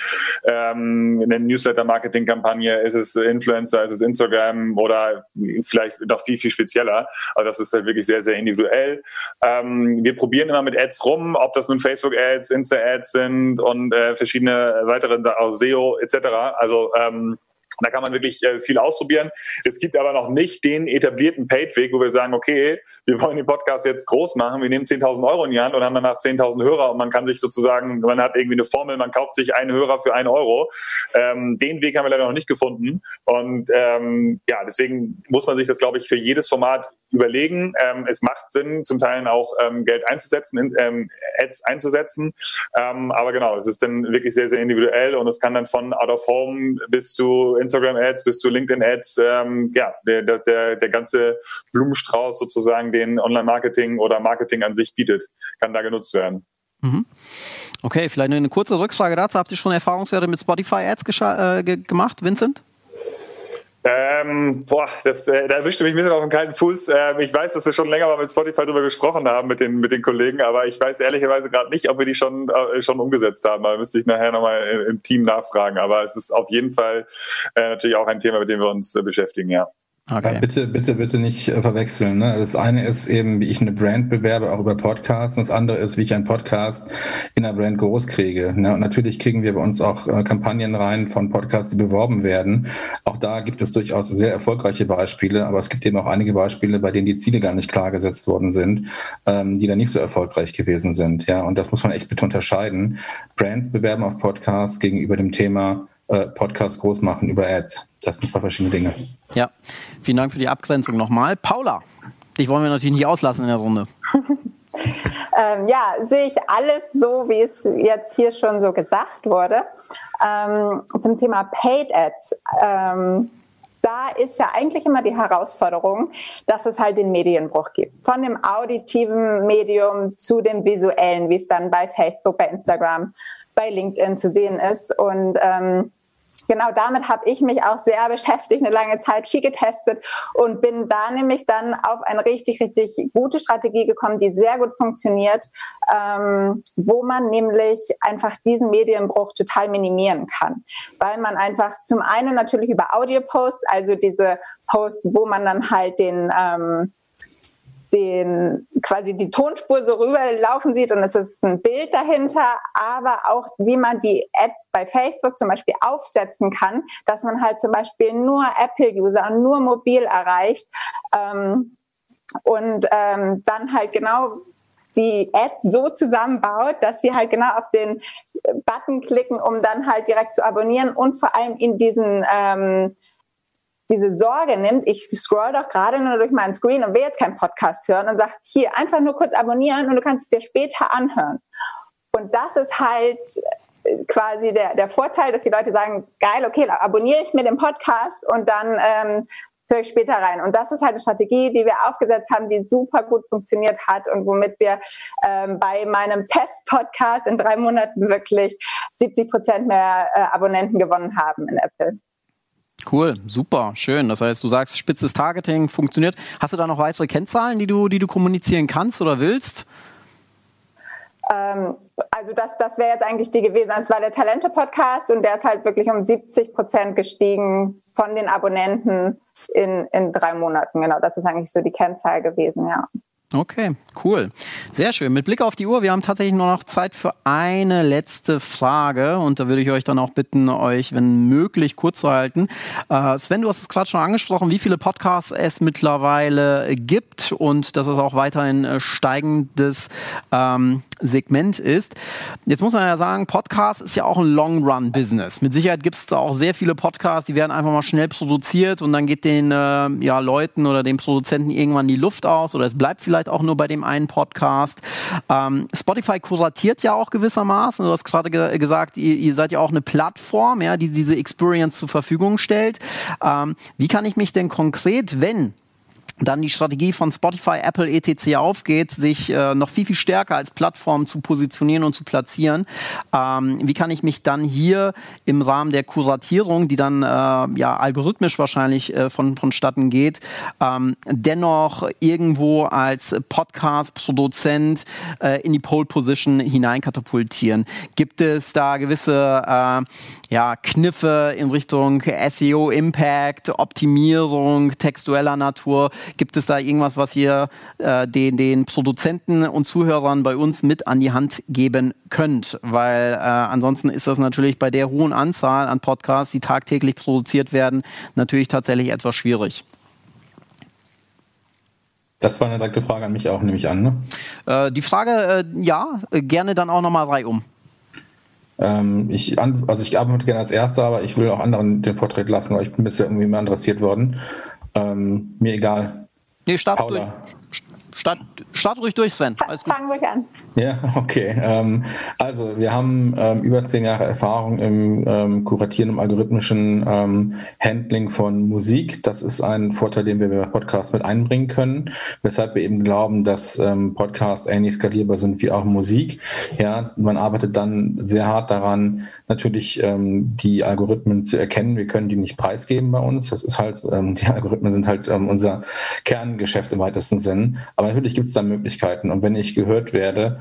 ähm, eine Newsletter-Marketing-Kampagne? Ist es Influencer? Ist es Instagram? Oder vielleicht noch viel, viel spezieller? Aber das ist halt wirklich sehr, sehr individuell. Ähm, wir probieren immer mit Ads rum, ob das nun Facebook-Ads, Insta-Ads sind und äh, verschiedene weitere, auch SEO etc. Also ähm, da kann man wirklich äh, viel ausprobieren. Es gibt aber noch nicht den etablierten Paid-Weg, wo wir sagen, okay, wir wollen den Podcast jetzt groß machen, wir nehmen 10.000 Euro in die Hand und haben danach 10.000 Hörer und man kann sich sozusagen, man hat irgendwie eine Formel, man kauft sich einen Hörer für einen Euro. Ähm, den Weg haben wir leider noch nicht gefunden und ähm, ja, deswegen muss man sich das, glaube ich, für jedes Format überlegen. Ähm, es macht Sinn, zum Teil auch ähm, Geld einzusetzen, in, ähm, Ads einzusetzen. Ähm, aber genau, es ist dann wirklich sehr, sehr individuell und es kann dann von Out of Home bis zu Instagram-Ads, bis zu LinkedIn-Ads, ähm, ja, der, der, der ganze Blumenstrauß sozusagen, den Online-Marketing oder Marketing an sich bietet, kann da genutzt werden. Mhm. Okay, vielleicht eine kurze Rückfrage dazu. Habt ihr schon Erfahrungswerte mit Spotify-Ads äh, gemacht, Vincent? Ähm, boah, das, äh, da erwischte mich ein bisschen auf den kalten Fuß. Ähm, ich weiß, dass wir schon länger mal mit Spotify drüber gesprochen haben mit den, mit den Kollegen, aber ich weiß ehrlicherweise gerade nicht, ob wir die schon, äh, schon umgesetzt haben. Da müsste ich nachher nochmal im, im Team nachfragen. Aber es ist auf jeden Fall äh, natürlich auch ein Thema, mit dem wir uns äh, beschäftigen, ja. Okay. Bitte, bitte, bitte nicht äh, verwechseln. Ne? Das eine ist eben, wie ich eine Brand bewerbe, auch über Podcasts. Und das andere ist, wie ich einen Podcast in einer Brand groß kriege. Ne? Und natürlich kriegen wir bei uns auch äh, Kampagnen rein von Podcasts, die beworben werden. Auch da gibt es durchaus sehr erfolgreiche Beispiele, aber es gibt eben auch einige Beispiele, bei denen die Ziele gar nicht klar gesetzt worden sind, ähm, die dann nicht so erfolgreich gewesen sind. Ja, und das muss man echt bitte unterscheiden. Brands bewerben auf Podcasts gegenüber dem Thema äh, Podcast groß machen über Ads. Das sind zwei verschiedene Dinge. Ja, vielen Dank für die Abgrenzung nochmal. Paula, dich wollen wir natürlich nicht auslassen in der Runde. ähm, ja, sehe ich alles so, wie es jetzt hier schon so gesagt wurde. Ähm, zum Thema Paid Ads. Ähm, da ist ja eigentlich immer die Herausforderung, dass es halt den Medienbruch gibt. Von dem auditiven Medium zu dem visuellen, wie es dann bei Facebook, bei Instagram, bei LinkedIn zu sehen ist. Und ähm, genau damit habe ich mich auch sehr beschäftigt, eine lange Zeit viel getestet und bin da nämlich dann auf eine richtig, richtig gute Strategie gekommen, die sehr gut funktioniert, ähm, wo man nämlich einfach diesen Medienbruch total minimieren kann, weil man einfach zum einen natürlich über Audio-Posts, also diese Posts, wo man dann halt den ähm, den quasi die Tonspur so rüberlaufen sieht und es ist ein Bild dahinter, aber auch wie man die App bei Facebook zum Beispiel aufsetzen kann, dass man halt zum Beispiel nur Apple-User und nur mobil erreicht ähm, und ähm, dann halt genau die App so zusammenbaut, dass sie halt genau auf den Button klicken, um dann halt direkt zu abonnieren und vor allem in diesen ähm, diese Sorge nimmt, ich scroll doch gerade nur durch meinen Screen und will jetzt keinen Podcast hören und sagt, hier einfach nur kurz abonnieren und du kannst es dir später anhören. Und das ist halt äh, quasi der, der Vorteil, dass die Leute sagen, geil, okay, abonniere ich mir den Podcast und dann ähm, höre ich später rein. Und das ist halt eine Strategie, die wir aufgesetzt haben, die super gut funktioniert hat und womit wir ähm, bei meinem Test-Podcast in drei Monaten wirklich 70 Prozent mehr äh, Abonnenten gewonnen haben in Apple. Cool, super, schön. Das heißt, du sagst, spitzes Targeting funktioniert. Hast du da noch weitere Kennzahlen, die du, die du kommunizieren kannst oder willst? Ähm, also das, das wäre jetzt eigentlich die gewesen. Also es war der Talente-Podcast und der ist halt wirklich um 70 Prozent gestiegen von den Abonnenten in, in drei Monaten. Genau, das ist eigentlich so die Kennzahl gewesen, ja. Okay, cool. Sehr schön. Mit Blick auf die Uhr, wir haben tatsächlich nur noch Zeit für eine letzte Frage und da würde ich euch dann auch bitten, euch, wenn möglich, kurz zu halten. Äh, Sven, du hast es gerade schon angesprochen, wie viele Podcasts es mittlerweile gibt und dass es auch weiterhin äh, steigendes ähm, Segment ist. Jetzt muss man ja sagen, Podcast ist ja auch ein Long-Run-Business. Mit Sicherheit gibt es da auch sehr viele Podcasts, die werden einfach mal schnell produziert und dann geht den äh, ja, Leuten oder den Produzenten irgendwann die Luft aus oder es bleibt vielleicht auch nur bei dem einen Podcast. Ähm, Spotify kuratiert ja auch gewissermaßen. Du hast gerade ge gesagt, ihr, ihr, seid ja auch eine Plattform, ja, die diese Experience zur Verfügung stellt. Ähm, wie kann ich mich denn konkret, wenn dann die Strategie von Spotify, Apple, etc. aufgeht, sich äh, noch viel, viel stärker als Plattform zu positionieren und zu platzieren. Ähm, wie kann ich mich dann hier im Rahmen der Kuratierung, die dann äh, ja algorithmisch wahrscheinlich äh, von, vonstatten geht, ähm, dennoch irgendwo als Podcast-Produzent äh, in die Pole-Position hineinkatapultieren? Gibt es da gewisse äh, ja, Kniffe in Richtung SEO-Impact, Optimierung, textueller Natur? Gibt es da irgendwas, was ihr äh, den, den Produzenten und Zuhörern bei uns mit an die Hand geben könnt? Weil äh, ansonsten ist das natürlich bei der hohen Anzahl an Podcasts, die tagtäglich produziert werden, natürlich tatsächlich etwas schwierig. Das war eine direkte Frage an mich auch, nehme ich an. Ne? Äh, die Frage, äh, ja, gerne dann auch nochmal drei um. Ähm, ich, also ich arbeite gerne als Erster, aber ich will auch anderen den Vortritt lassen, weil ich bin bisher irgendwie mehr interessiert worden. Ähm, mir egal. Nee, start durch. Start, start ruhig durch, Sven. Alles gut. Fangen wir an. Ja, okay. Ähm, also wir haben ähm, über zehn Jahre Erfahrung im ähm, Kuratieren, im algorithmischen ähm, Handling von Musik. Das ist ein Vorteil, den wir bei Podcasts mit einbringen können, weshalb wir eben glauben, dass ähm, Podcasts ähnlich skalierbar sind wie auch Musik. Ja, man arbeitet dann sehr hart daran, natürlich ähm, die Algorithmen zu erkennen. Wir können die nicht preisgeben bei uns. Das ist halt, die Algorithmen sind halt unser Kerngeschäft im weitesten Sinn. Aber natürlich gibt es da Möglichkeiten. Und wenn ich gehört werde,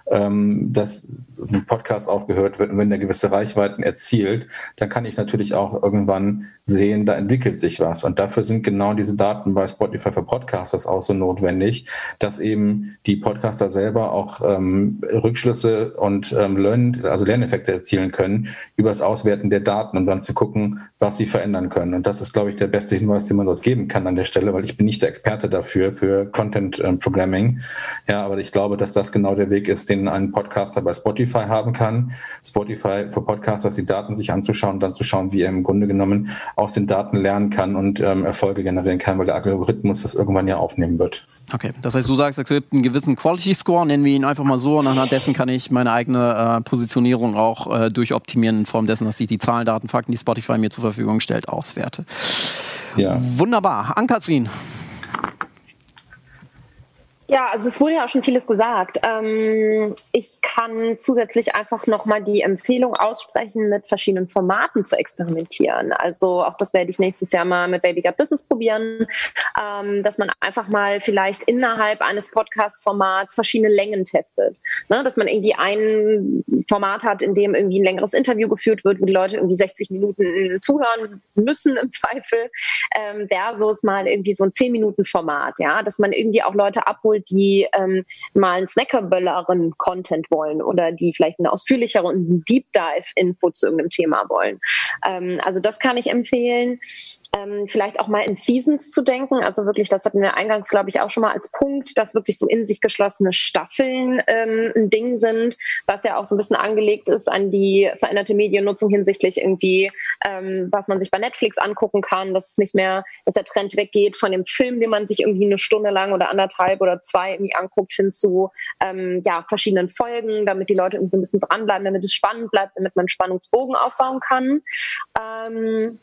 ähm, dass ein Podcast auch gehört wird und wenn der gewisse Reichweiten erzielt, dann kann ich natürlich auch irgendwann sehen, da entwickelt sich was. Und dafür sind genau diese Daten bei Spotify für Podcasters auch so notwendig, dass eben die Podcaster selber auch ähm, Rückschlüsse und ähm, Learn, also Lerneffekte erzielen können über das Auswerten der Daten und dann zu gucken, was sie verändern können. Und das ist, glaube ich, der beste Hinweis, den man dort geben kann an der Stelle, weil ich bin nicht der Experte dafür, für Content ähm, Programming. Ja, aber ich glaube, dass das genau der Weg ist, den ein Podcaster bei Spotify haben kann. Spotify für Podcasters die Daten sich anzuschauen und dann zu schauen, wie er im Grunde genommen aus den Daten lernen kann und ähm, Erfolge generieren kann, weil der Algorithmus das irgendwann ja aufnehmen wird. Okay, das heißt, du sagst, es gibt einen gewissen Quality Score, nennen wir ihn einfach mal so, und anhand dessen kann ich meine eigene äh, Positionierung auch äh, durchoptimieren in Form dessen, dass ich die Zahlen, Daten, Fakten, die Spotify mir zur Verfügung stellt, auswerte. Ja. Wunderbar. Ankatrin, ja, also es wurde ja auch schon vieles gesagt. Ähm, ich kann zusätzlich einfach nochmal die Empfehlung aussprechen, mit verschiedenen Formaten zu experimentieren. Also auch das werde ich nächstes Jahr mal mit Baby Got Business probieren, ähm, dass man einfach mal vielleicht innerhalb eines Podcast-Formats verschiedene Längen testet. Ne? Dass man irgendwie ein Format hat, in dem irgendwie ein längeres Interview geführt wird, wo die Leute irgendwie 60 Minuten zuhören müssen im Zweifel, ähm, versus mal irgendwie so ein 10-Minuten-Format, ja, dass man irgendwie auch Leute abholt, die ähm, mal einen snackabelleren Content wollen oder die vielleicht eine ausführlichere und einen Deep Dive Info zu irgendeinem Thema wollen. Ähm, also das kann ich empfehlen. Ähm, vielleicht auch mal in Seasons zu denken. Also wirklich, das hatten wir eingangs, glaube ich, auch schon mal als Punkt, dass wirklich so in sich geschlossene Staffeln ähm, ein Ding sind, was ja auch so ein bisschen angelegt ist an die veränderte Mediennutzung hinsichtlich irgendwie, ähm, was man sich bei Netflix angucken kann, dass es nicht mehr, dass der Trend weggeht von dem Film, den man sich irgendwie eine Stunde lang oder anderthalb oder zwei irgendwie anguckt, hin zu ähm, ja, verschiedenen Folgen, damit die Leute irgendwie so ein bisschen dranbleiben, damit es spannend bleibt, damit man Spannungsbogen aufbauen kann. Ähm,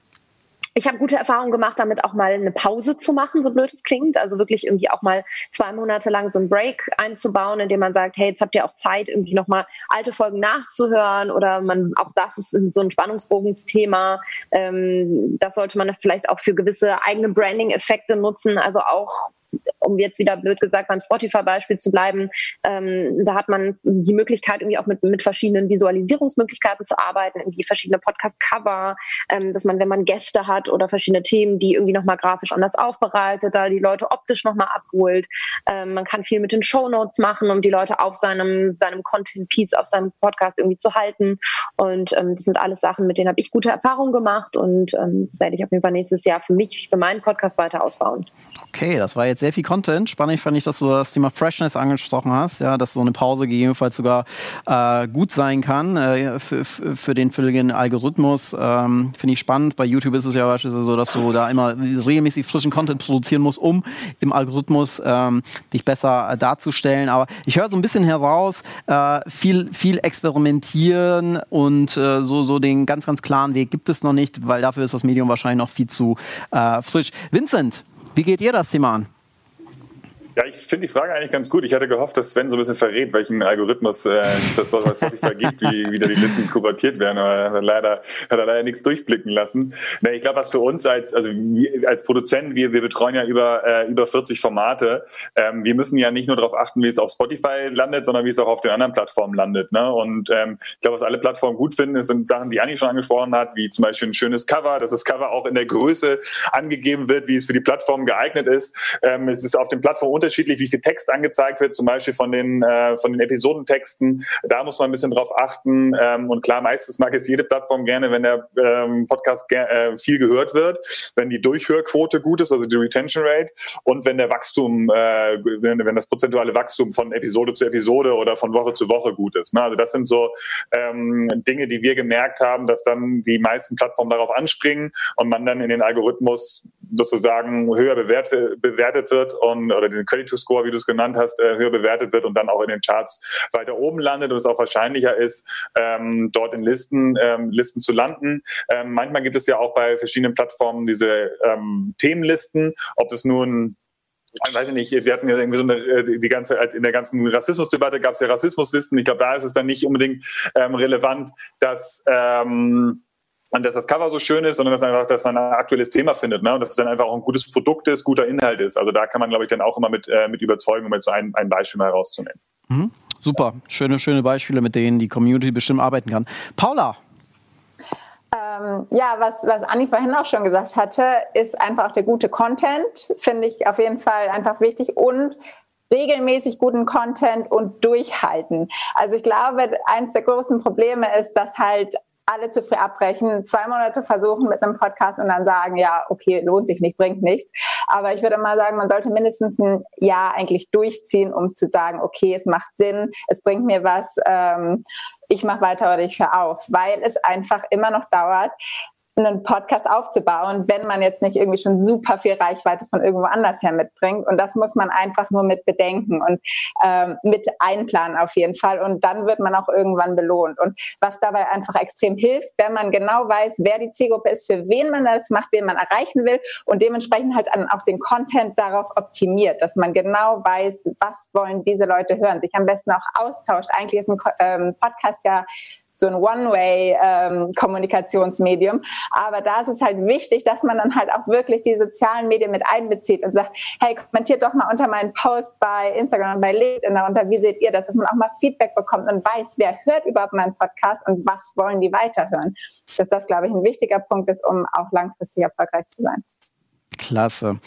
ich habe gute Erfahrungen gemacht, damit auch mal eine Pause zu machen, so blöd es klingt. Also wirklich irgendwie auch mal zwei Monate lang so einen Break einzubauen, indem man sagt, hey, jetzt habt ihr auch Zeit, irgendwie nochmal alte Folgen nachzuhören oder man, auch das ist so ein Spannungsbogensthema. Ähm, das sollte man vielleicht auch für gewisse eigene Branding-Effekte nutzen. Also auch um jetzt wieder blöd gesagt beim Spotify-Beispiel zu bleiben, ähm, da hat man die Möglichkeit, irgendwie auch mit, mit verschiedenen Visualisierungsmöglichkeiten zu arbeiten, irgendwie verschiedene Podcast-Cover, ähm, dass man, wenn man Gäste hat oder verschiedene Themen, die irgendwie nochmal grafisch anders aufbereitet, da die Leute optisch nochmal abholt. Ähm, man kann viel mit den Show Notes machen, um die Leute auf seinem, seinem Content-Piece, auf seinem Podcast irgendwie zu halten. Und ähm, das sind alles Sachen, mit denen habe ich gute Erfahrungen gemacht und ähm, das werde ich auf jeden Fall nächstes Jahr für mich, für meinen Podcast weiter ausbauen. Okay, das war jetzt sehr viel Content. Spannend fand ich, dass du das Thema Freshness angesprochen hast, ja, dass so eine Pause gegebenenfalls sogar äh, gut sein kann äh, für, für, den, den Algorithmus. Ähm, Finde ich spannend. Bei YouTube ist es ja beispielsweise so, dass du da immer regelmäßig frischen Content produzieren musst, um im Algorithmus ähm, dich besser äh, darzustellen. Aber ich höre so ein bisschen heraus, äh, viel, viel experimentieren und äh, so, so den ganz, ganz klaren Weg gibt es noch nicht, weil dafür ist das Medium wahrscheinlich noch viel zu äh, frisch. Vincent, wie geht ihr das Thema an? Ja, ich finde die Frage eigentlich ganz gut. Ich hatte gehofft, dass Sven so ein bisschen verrät, welchen Algorithmus äh, das bei Spotify gibt, wie wieder die Listen kuvertiert werden. Aber leider hat er leider nichts durchblicken lassen. Nee, ich glaube, was für uns als also als Produzent, wir, wir betreuen ja über äh, über 40 Formate. Ähm, wir müssen ja nicht nur darauf achten, wie es auf Spotify landet, sondern wie es auch auf den anderen Plattformen landet. Ne? Und ähm, ich glaube, was alle Plattformen gut finden, sind Sachen, die Anni schon angesprochen hat, wie zum Beispiel ein schönes Cover, dass das Cover auch in der Größe angegeben wird, wie es für die Plattform geeignet ist. Ähm, es ist auf den Plattformen unterschiedlich, wie viel Text angezeigt wird, zum Beispiel von den, äh, von den Episodentexten. Da muss man ein bisschen drauf achten. Ähm, und klar, meistens mag es jede Plattform gerne, wenn der ähm, Podcast ge äh, viel gehört wird, wenn die Durchhörquote gut ist, also die Retention Rate, und wenn der Wachstum, äh, wenn, wenn das prozentuale Wachstum von Episode zu Episode oder von Woche zu Woche gut ist. Ne? Also das sind so ähm, Dinge, die wir gemerkt haben, dass dann die meisten Plattformen darauf anspringen und man dann in den Algorithmus sozusagen höher bewert, bewertet wird und oder den Credit to Score, wie du es genannt hast, äh, höher bewertet wird und dann auch in den Charts weiter oben landet und es auch wahrscheinlicher ist, ähm, dort in Listen, ähm, Listen zu landen. Ähm, manchmal gibt es ja auch bei verschiedenen Plattformen diese ähm, Themenlisten, ob das nun ich weiß ich nicht, wir hatten ja irgendwie so eine, äh, die ganze, in der ganzen Rassismusdebatte gab es ja Rassismuslisten. Ich glaube, da ist es dann nicht unbedingt ähm, relevant, dass ähm, und dass das Cover so schön ist, sondern dass einfach, dass man ein aktuelles Thema findet, ne? Und dass es dann einfach auch ein gutes Produkt ist, guter Inhalt ist. Also da kann man, glaube ich, dann auch immer mit, äh, mit überzeugen, um jetzt so ein, ein Beispiel mal rauszunehmen. Mhm. Super, schöne, schöne Beispiele, mit denen die Community bestimmt arbeiten kann. Paula. Ähm, ja, was, was Anni vorhin auch schon gesagt hatte, ist einfach auch der gute Content, finde ich auf jeden Fall einfach wichtig und regelmäßig guten Content und durchhalten. Also ich glaube, eines der großen Probleme ist, dass halt alle zu früh abbrechen, zwei Monate versuchen mit einem Podcast und dann sagen, ja, okay, lohnt sich nicht, bringt nichts. Aber ich würde mal sagen, man sollte mindestens ein Jahr eigentlich durchziehen, um zu sagen, okay, es macht Sinn, es bringt mir was, ähm, ich mache weiter oder ich höre auf, weil es einfach immer noch dauert, einen Podcast aufzubauen, wenn man jetzt nicht irgendwie schon super viel Reichweite von irgendwo anders her mitbringt. Und das muss man einfach nur mit bedenken und ähm, mit einplanen auf jeden Fall. Und dann wird man auch irgendwann belohnt. Und was dabei einfach extrem hilft, wenn man genau weiß, wer die Zielgruppe ist, für wen man das macht, wen man erreichen will und dementsprechend halt auch den Content darauf optimiert, dass man genau weiß, was wollen diese Leute hören, sich am besten auch austauscht. Eigentlich ist ein ähm, Podcast ja so ein One-Way-Kommunikationsmedium. Ähm, Aber da ist es halt wichtig, dass man dann halt auch wirklich die sozialen Medien mit einbezieht und sagt, hey, kommentiert doch mal unter meinen Post bei Instagram, bei LinkedIn darunter, wie seht ihr das, dass man auch mal Feedback bekommt und weiß, wer hört überhaupt meinen Podcast und was wollen die weiterhören. Dass das, glaube ich, ein wichtiger Punkt ist, um auch langfristig erfolgreich zu sein. Klasse.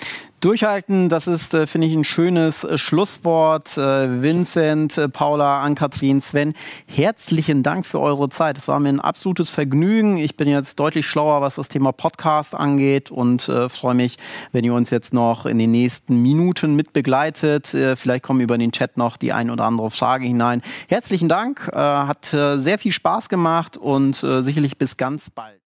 Durchhalten, das ist, äh, finde ich, ein schönes äh, Schlusswort. Äh, Vincent, Paula, Ann-Kathrin, Sven, herzlichen Dank für eure Zeit. Es war mir ein absolutes Vergnügen. Ich bin jetzt deutlich schlauer, was das Thema Podcast angeht und freue mich, wenn ihr uns jetzt noch in den nächsten Minuten mit begleitet. Äh, vielleicht kommen über den Chat noch die ein oder andere Frage hinein. Herzlichen Dank, hat sehr viel Spaß gemacht und sicherlich bis ganz bald.